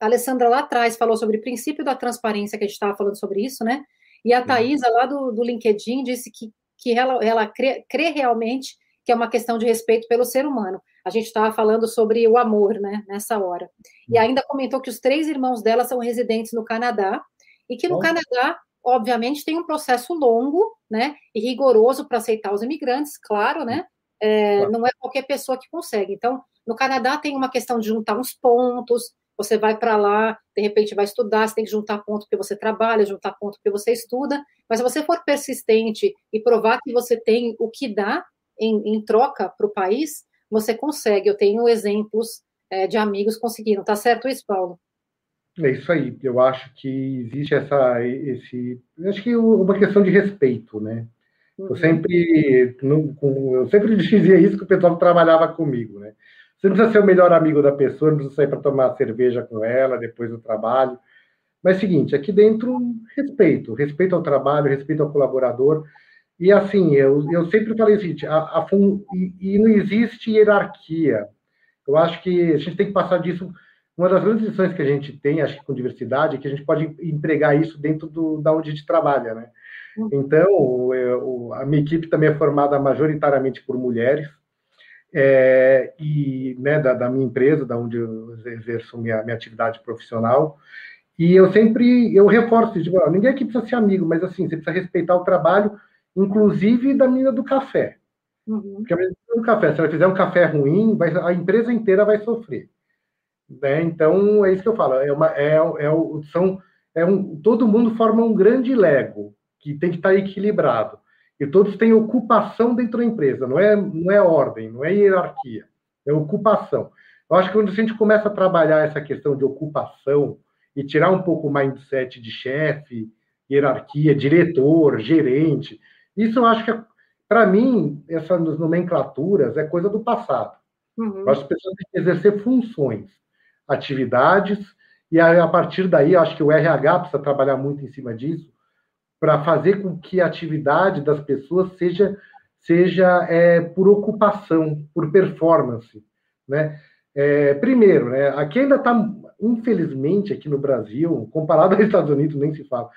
A Alessandra lá atrás falou sobre o princípio da transparência, que a gente estava falando sobre isso, né? E a Thaisa, lá do, do LinkedIn, disse que, que ela, ela crê, crê realmente que é uma questão de respeito pelo ser humano. A gente estava falando sobre o amor, né, nessa hora. E ainda comentou que os três irmãos dela são residentes no Canadá e que no Bom. Canadá, obviamente, tem um processo longo, né, e rigoroso para aceitar os imigrantes, claro, né? É, não é qualquer pessoa que consegue. Então, no Canadá tem uma questão de juntar uns pontos, você vai para lá, de repente vai estudar, você tem que juntar ponto porque você trabalha, juntar ponto porque você estuda, mas se você for persistente e provar que você tem o que dá em, em troca para o país, você consegue. Eu tenho exemplos é, de amigos conseguindo. Tá certo isso, Paulo? É isso aí. Eu acho que existe essa, esse, acho que uma questão de respeito, né? Eu uhum. sempre, eu sempre dizia isso que o pessoal que trabalhava comigo, né? Você não precisa ser o melhor amigo da pessoa, não precisa sair para tomar cerveja com ela depois do trabalho. Mas é o seguinte, aqui dentro, respeito. Respeito ao trabalho, respeito ao colaborador. E assim, eu, eu sempre falei o seguinte, a, a, e, e não existe hierarquia. Eu acho que a gente tem que passar disso. Uma das grandes lições que a gente tem, acho que com diversidade, é que a gente pode empregar isso dentro do, da onde a gente trabalha, né? Uhum. Então, eu, a minha equipe também é formada majoritariamente por mulheres é, e né, da, da, minha empresa, da onde eu exerço minha, minha atividade profissional. E eu sempre eu reforço, tipo, ninguém aqui precisa ser amigo, mas assim, você precisa respeitar o trabalho, inclusive da mina do café. Uhum. Porque a mina do café, se ela fizer um café ruim, vai, a empresa inteira vai sofrer. Né? Então, é isso que eu falo. É uma, é, é, são, é um, todo mundo forma um grande Lego, que tem que estar equilibrado. E todos têm ocupação dentro da empresa, não é, não é ordem, não é hierarquia, é ocupação. Eu acho que quando a gente começa a trabalhar essa questão de ocupação e tirar um pouco o mindset de chefe, hierarquia, diretor, gerente, isso eu acho que, para mim, essas nomenclaturas é coisa do passado. Uhum. As pessoas têm que exercer funções, atividades, e a, a partir daí, eu acho que o RH precisa trabalhar muito em cima disso, para fazer com que a atividade das pessoas seja, seja é, por ocupação, por performance, né? É, primeiro, né, aqui ainda está, infelizmente, aqui no Brasil, comparado aos Estados Unidos, nem se fala,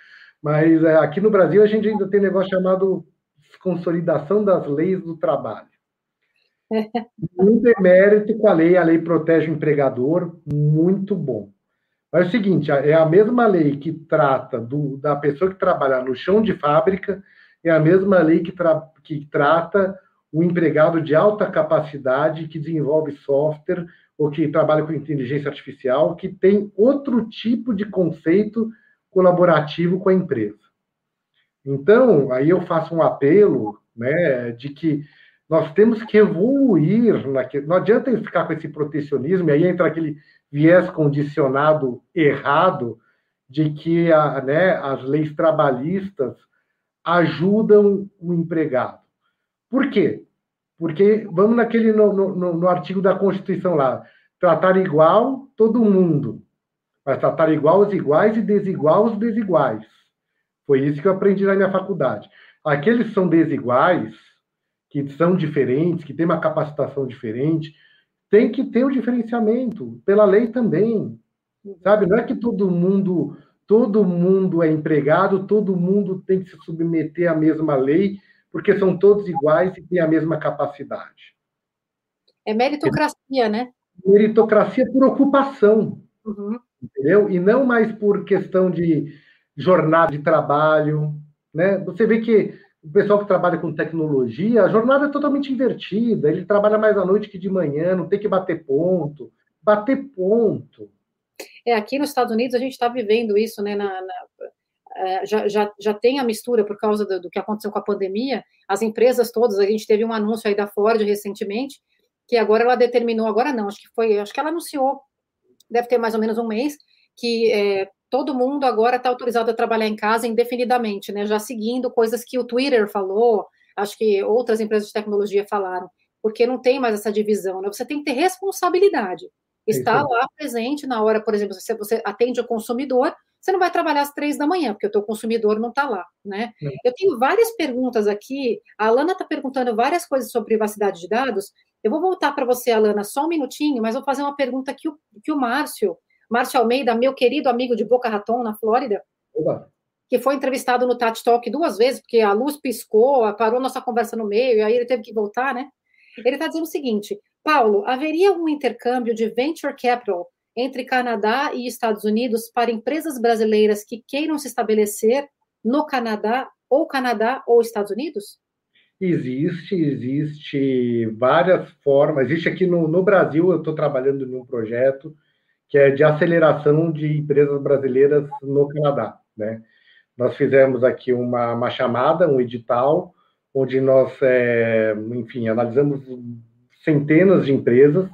mas é, aqui no Brasil a gente ainda tem um negócio chamado consolidação das leis do trabalho. Um demérito com a lei, a lei protege o empregador, muito bom. Mas é o seguinte, é a mesma lei que trata do, da pessoa que trabalha no chão de fábrica, é a mesma lei que, tra, que trata o empregado de alta capacidade que desenvolve software ou que trabalha com inteligência artificial, que tem outro tipo de conceito colaborativo com a empresa. Então, aí eu faço um apelo né, de que nós temos que evoluir. Naquele, não adianta ficar com esse protecionismo, e aí entra aquele viés condicionado errado de que a, né, as leis trabalhistas ajudam o empregado. Por quê? Porque vamos naquele no, no, no artigo da Constituição lá, tratar igual todo mundo, mas tratar igual os iguais e desigual os desiguais. Foi isso que eu aprendi na minha faculdade. Aqueles que são desiguais, que são diferentes, que têm uma capacitação diferente, tem que ter o um diferenciamento pela lei também, sabe? Não é que todo mundo todo mundo é empregado, todo mundo tem que se submeter à mesma lei, porque são todos iguais e têm a mesma capacidade. É meritocracia, né? Meritocracia por ocupação, uhum. entendeu? E não mais por questão de jornada de trabalho, né? Você vê que o pessoal que trabalha com tecnologia, a jornada é totalmente invertida. Ele trabalha mais à noite que de manhã, não tem que bater ponto. Bater ponto. É, aqui nos Estados Unidos a gente está vivendo isso, né? Na, na, é, já, já, já tem a mistura por causa do, do, que aconteceu com a pandemia. As empresas todas, a gente teve um anúncio aí da Ford recentemente, que agora ela determinou, agora não, acho que foi, acho que ela anunciou, deve ter mais ou menos um mês, que é, todo mundo agora está autorizado a trabalhar em casa indefinidamente, né? Já seguindo coisas que o Twitter falou, acho que outras empresas de tecnologia falaram, porque não tem mais essa divisão, né? Você tem que ter responsabilidade. Estar lá presente na hora, por exemplo, se você atende o consumidor, você não vai trabalhar às três da manhã, porque o teu consumidor não está lá, né? Eu tenho várias perguntas aqui. A Alana está perguntando várias coisas sobre privacidade de dados. Eu vou voltar para você, Alana, só um minutinho, mas vou fazer uma pergunta que o, que o Márcio Márcio Almeida, meu querido amigo de Boca Raton, na Flórida, Oba. que foi entrevistado no Tati Talk duas vezes, porque a luz piscou, parou nossa conversa no meio, e aí ele teve que voltar, né? Ele está dizendo o seguinte: Paulo, haveria um intercâmbio de venture capital entre Canadá e Estados Unidos para empresas brasileiras que queiram se estabelecer no Canadá, ou Canadá ou Estados Unidos? Existe, existe várias formas. Existe aqui no, no Brasil, eu estou trabalhando num projeto que é de aceleração de empresas brasileiras no Canadá. Né? Nós fizemos aqui uma, uma chamada, um edital, onde nós, é, enfim, analisamos centenas de empresas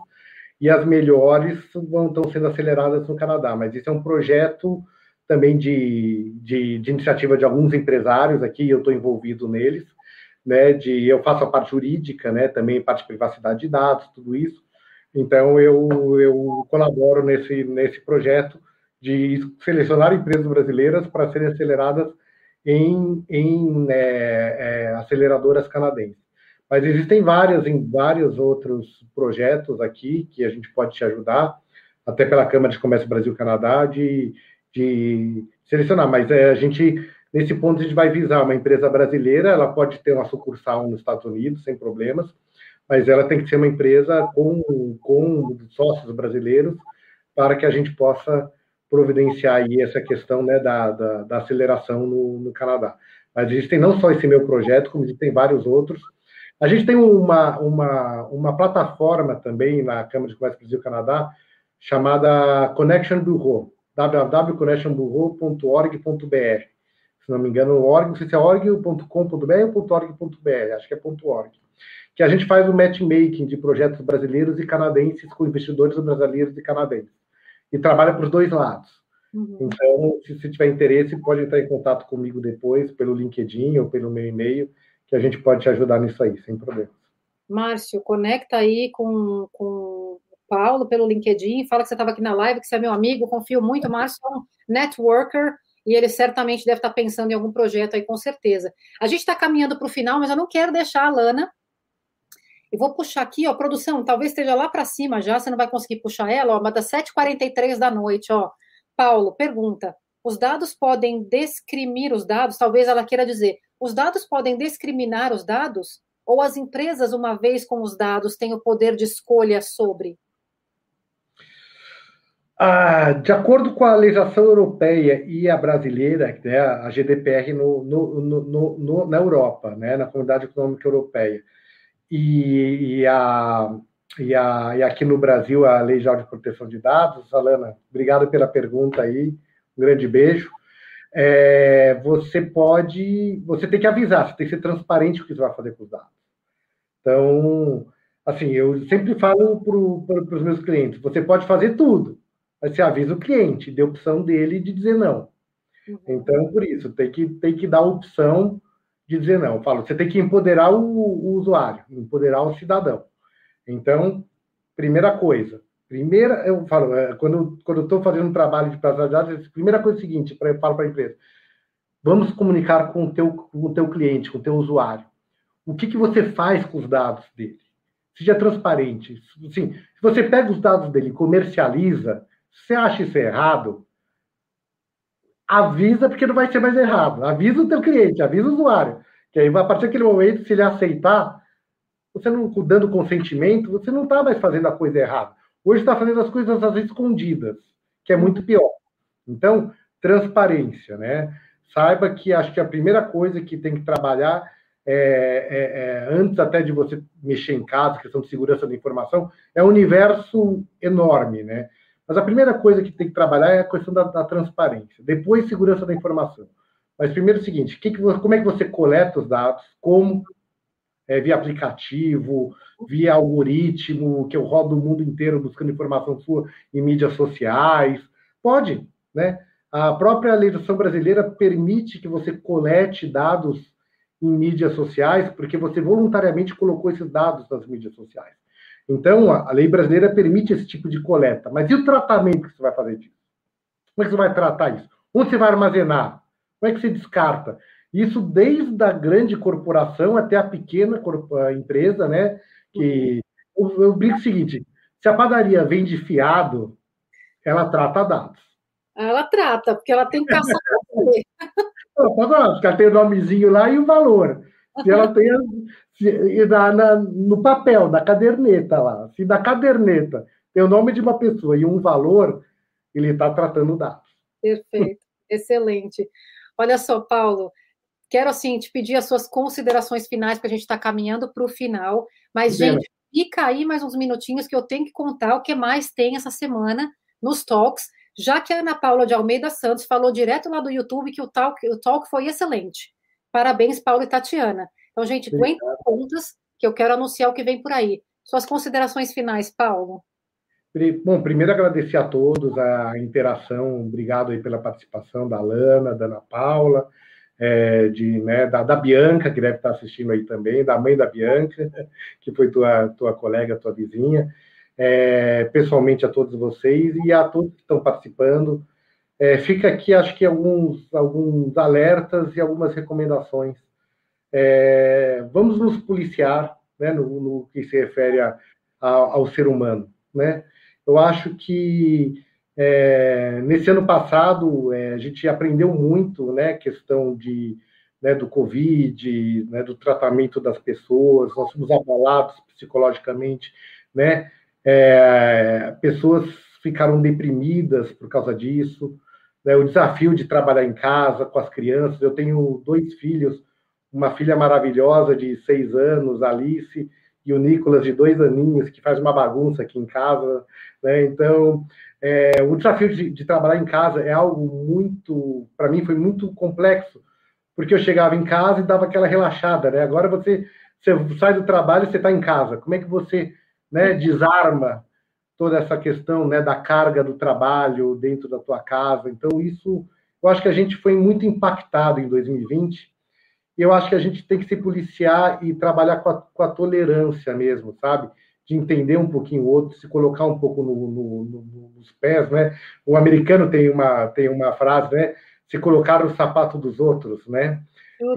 e as melhores vão, estão sendo aceleradas no Canadá. Mas isso é um projeto também de, de, de iniciativa de alguns empresários aqui, eu estou envolvido neles, né, de, eu faço a parte jurídica, né, também parte de privacidade de dados, tudo isso, então, eu, eu colaboro nesse, nesse projeto de selecionar empresas brasileiras para serem aceleradas em, em é, é, aceleradoras canadenses. Mas existem várias, em vários outros projetos aqui que a gente pode te ajudar, até pela Câmara de Comércio Brasil-Canadá, de, de selecionar. Mas é, a gente, nesse ponto, a gente vai visar uma empresa brasileira, ela pode ter uma sucursal nos Estados Unidos, sem problemas, mas ela tem que ser uma empresa com, com sócios brasileiros para que a gente possa providenciar aí essa questão né, da, da, da aceleração no, no, Canadá. Mas existem não só esse meu projeto, como existem vários outros. A gente tem uma, uma, uma plataforma também na Câmara de Comércio Brasil-Canadá chamada Connection Bureau, www.connectionbureau.org.br. Se não me engano, org, não sei se é org.com.br ou .org.br, acho que é .org que a gente faz o matchmaking de projetos brasileiros e canadenses com investidores brasileiros e canadenses. E trabalha para os dois lados. Uhum. Então, se você tiver interesse, pode entrar em contato comigo depois, pelo LinkedIn ou pelo meu e-mail, que a gente pode te ajudar nisso aí, sem problema. Márcio, conecta aí com, com o Paulo pelo LinkedIn, fala que você estava aqui na live, que você é meu amigo, confio muito. Márcio é um networker e ele certamente deve estar pensando em algum projeto aí, com certeza. A gente está caminhando para o final, mas eu não quero deixar a Lana e vou puxar aqui, ó, produção, talvez esteja lá para cima já, você não vai conseguir puxar ela, ó, mas das 7h43 da noite, ó. Paulo, pergunta: os dados podem discriminar os dados? Talvez ela queira dizer: os dados podem discriminar os dados? Ou as empresas, uma vez com os dados, têm o poder de escolha sobre? Ah, de acordo com a legislação europeia e a brasileira, né, a GDPR no, no, no, na Europa, né, na Comunidade Econômica Europeia, e, e, a, e, a, e aqui no Brasil a Lei Geral de Proteção de Dados. Alana, obrigado pela pergunta aí, um grande beijo. é, você pode, você tem que avisar, você tem que ser transparente o que você vai fazer com os dados. Então, assim, eu sempre falo para os meus clientes, você pode fazer tudo, mas você avisa o cliente, dê opção dele de dizer não. Uhum. Então, por isso, tem que, tem que dar opção de dizer não. Eu falo, você tem que empoderar o, o usuário, empoderar o cidadão. Então, primeira coisa, primeira, eu falo, é, quando, quando eu estou fazendo um trabalho de privacidade de dados, a primeira coisa é a seguinte, eu falo para a empresa, vamos comunicar com o teu, com o teu cliente, com o teu usuário. O que, que você faz com os dados dele? Seja transparente. Assim, se você pega os dados dele e comercializa, você acha isso errado, avisa, porque não vai ser mais errado. Avisa o teu cliente, avisa o usuário. Que aí, a partir daquele momento, se ele aceitar, você não dando consentimento, você não está mais fazendo a coisa errada. Hoje está fazendo as coisas às vezes escondidas, que é muito pior. Então, transparência, né? Saiba que acho que a primeira coisa que tem que trabalhar é, é, é, antes até de você mexer em casa, questão de segurança da informação, é um universo enorme, né? Mas a primeira coisa que tem que trabalhar é a questão da, da transparência, depois segurança da informação. Mas primeiro é o seguinte, que que, como é que você coleta os dados, como, é, via aplicativo, via algoritmo, que eu rodo o mundo inteiro buscando informação sua em mídias sociais, pode, né? A própria legislação brasileira permite que você colete dados em mídias sociais, porque você voluntariamente colocou esses dados nas mídias sociais. Então, a lei brasileira permite esse tipo de coleta. Mas e o tratamento que você vai fazer disso? Como é que você vai tratar isso? Onde você vai armazenar? Como é que você descarta? Isso desde a grande corporação até a pequena empresa, né? Que eu, eu brinco o seguinte: se a padaria vende fiado, ela trata dados. Ela trata, porque ela tem que caçar. ela tem o nomezinho lá e o valor. Se ela tem se, na, na, no papel, da caderneta lá, se na caderneta tem o nome de uma pessoa e um valor, ele está tratando dados. Perfeito, excelente. Olha só, Paulo, quero assim te pedir as suas considerações finais, porque a gente está caminhando para o final. Mas, Bem, gente, fica aí mais uns minutinhos que eu tenho que contar o que mais tem essa semana nos talks, já que a Ana Paula de Almeida Santos falou direto lá do YouTube que o talk, o talk foi excelente. Parabéns, Paulo e Tatiana. Então, gente, aguenta contas que eu quero anunciar o que vem por aí. Suas considerações finais, Paulo. Bom, primeiro agradecer a todos a interação, obrigado aí pela participação da Lana, da Ana Paula, é, de, né, da, da, Bianca, que deve estar assistindo aí também, da mãe da Bianca, que foi tua, tua colega, tua vizinha, é, pessoalmente a todos vocês e a todos que estão participando. É, fica aqui, acho que alguns, alguns alertas e algumas recomendações é, vamos nos policiar né, no, no, que se refere a, a, ao ser humano. Né? Eu acho que é, nesse ano passado é, a gente aprendeu muito, né, questão de né, do Covid, né, do tratamento das pessoas, nós fomos abalados psicologicamente, né, é, pessoas ficaram deprimidas por causa disso, né, o desafio de trabalhar em casa com as crianças, eu tenho dois filhos uma filha maravilhosa de seis anos, Alice, e o Nicolas de dois aninhos, que faz uma bagunça aqui em casa. Né? Então, é, o desafio de, de, trabalhar em casa é algo muito, para mim, foi muito complexo, porque eu chegava em casa e dava aquela relaxada. Né? Agora você, você sai do trabalho e você está em casa. Como é que você né, desarma toda essa questão né, da carga do trabalho dentro da tua casa? Então, isso, eu acho que a gente foi muito impactado em 2020 eu acho que a gente tem que se policiar e trabalhar com a, com a tolerância mesmo, sabe? De entender um pouquinho o outro, se colocar um pouco no, no, no, nos pés, né? O americano tem uma, tem uma frase, né? Se colocar no sapato dos outros, né? Então,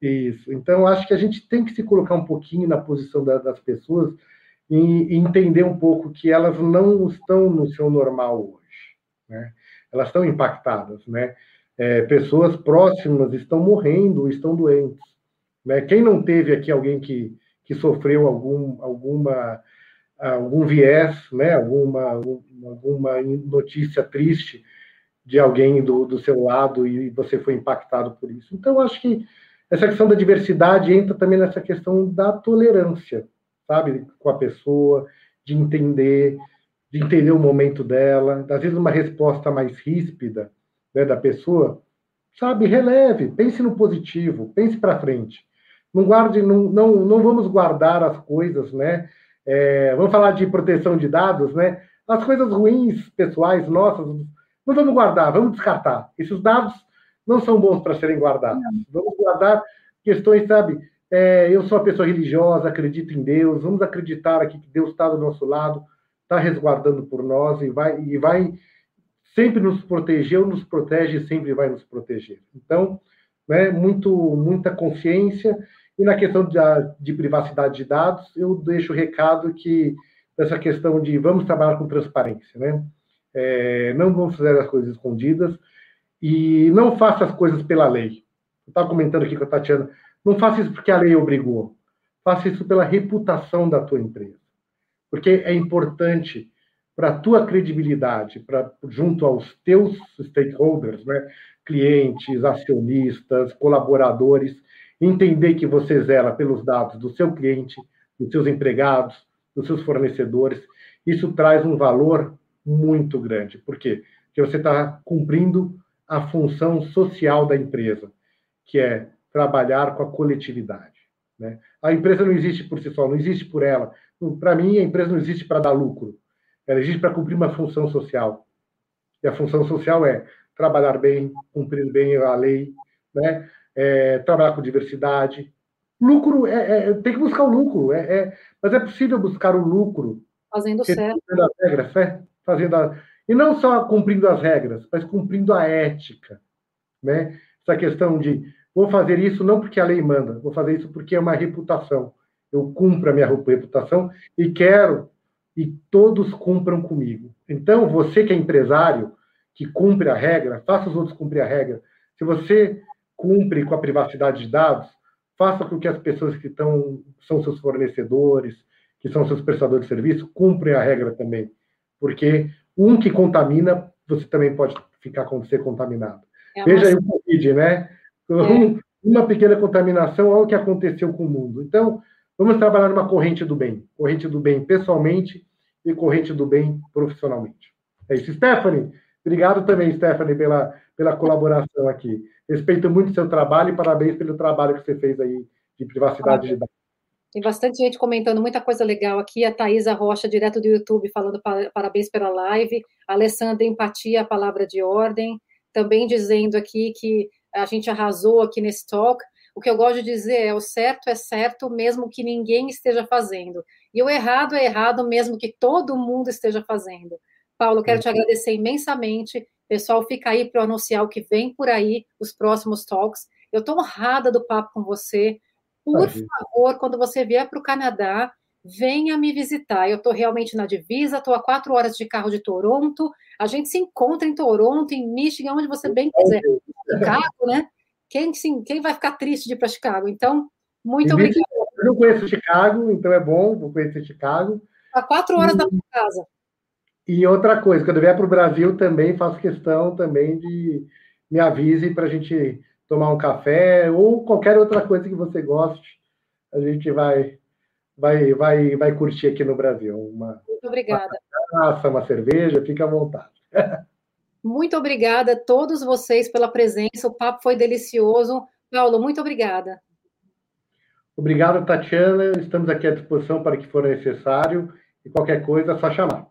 isso. Então, acho que a gente tem que se colocar um pouquinho na posição da, das pessoas e, entender um pouco que elas não estão no seu normal hoje, né? Elas estão impactadas, né? é, pessoas próximas estão morrendo, estão doentes. Né? Quem não teve aqui alguém que, que sofreu algum, alguma, algum viés, né? alguma, alguma notícia triste de alguém do, do seu lado e você foi impactado por isso? Então, acho que essa questão da diversidade entra também nessa questão da tolerância, sabe, com a pessoa, de entender, de entender o momento dela, às vezes uma resposta mais ríspida, né, da pessoa, sabe, releve, pense no positivo, pense para frente. Não guarde, não, não, não vamos guardar as coisas, né? É, vamos falar de proteção de dados, né? As coisas ruins, pessoais, nossas, não vamos guardar, vamos descartar. Esses dados não são bons para serem guardados. Vamos guardar questões, sabe? É, eu sou uma pessoa religiosa, acredito em Deus, vamos acreditar aqui que Deus está do nosso lado, está resguardando por nós e vai, e vai sempre nos proteger, ou nos protege e sempre vai nos proteger. Então, né, muito, muita consciência. E na questão de, de privacidade de dados, eu deixo o recado que essa questão de vamos trabalhar com transparência, né? É, não vamos fazer as coisas escondidas e não faça as coisas pela lei. Eu estava comentando aqui com a Tatiana, não faça isso porque a lei obrigou. Faça isso pela reputação da tua empresa. Porque é importante para a tua credibilidade, para junto aos teus stakeholders, né? clientes, acionistas, colaboradores, entender que você zela pelos dados do seu cliente, dos seus empregados, dos seus fornecedores. Isso traz um valor muito grande. Por quê? Porque você está cumprindo a função social da empresa, que é trabalhar com a coletividade. Né? A empresa não existe por si só, não existe por ela. Para mim, a empresa não existe para dar lucro. Ela existe para cumprir uma função social. E a função social é trabalhar bem, cumprir bem a lei, né? É, trabalhar com diversidade. Lucro, é, é, tem que buscar o lucro, é, é, mas é possível buscar o lucro. Fazendo certo. As regras, é, fazendo a, e não só cumprindo as regras, mas cumprindo a ética. Né? Essa questão de vou fazer isso não porque a lei manda, vou fazer isso porque é uma reputação. Eu cumpro a minha reputação e quero e todos cumpram comigo. Então, você que é empresário, que cumpre a regra, faça os outros cumprir a regra. Se você cumpre com a privacidade de dados, faça com que as pessoas que estão, são seus fornecedores, que são seus prestadores de serviço, cumprem a regra também. Porque um que contamina, você também pode ficar com ser contaminado. É Veja aí o Covid, né? É. Um, uma pequena contaminação, olha o que aconteceu com o mundo. Então, vamos trabalhar numa corrente do bem. Corrente do bem pessoalmente e corrente do bem profissionalmente. É isso. Stephanie, obrigado também, Stephanie, pela, pela colaboração aqui. Respeito muito o seu trabalho e parabéns pelo trabalho que você fez aí de privacidade de dados. Tem bastante gente comentando muita coisa legal aqui. A Thaisa Rocha, direto do YouTube, falando parabéns pela live. A Alessandra Empatia, palavra de ordem. Também dizendo aqui que a gente arrasou aqui nesse talk. O que eu gosto de dizer é o certo é certo, mesmo que ninguém esteja fazendo. E o errado é errado, mesmo que todo mundo esteja fazendo. Paulo, quero te agradecer imensamente. Pessoal, fica aí para anunciar o que vem por aí, os próximos talks. Eu estou honrada do papo com você. Por favor, quando você vier para o Canadá, venha me visitar. Eu estou realmente na divisa, estou a quatro horas de carro de Toronto. A gente se encontra em Toronto, em Michigan, onde você bem quiser. Chicago, né? Quem, sim, quem vai ficar triste de ir para Chicago? Então, muito obrigada. Eu não conheço Chicago, então é bom, vou conhecer Chicago. A quatro horas e, da minha casa. E outra coisa, quando eu vier para o Brasil também faço questão também de me avise para a gente tomar um café ou qualquer outra coisa que você goste, a gente vai vai vai vai curtir aqui no Brasil. Uma, Muito obrigada. Uma, uma cerveja, fica à vontade. Muito obrigada a todos vocês pela presença. O papo foi delicioso. Paulo, muito obrigada. Obrigado, Tatiana. Estamos aqui à disposição para o que for necessário e qualquer coisa é só chamar.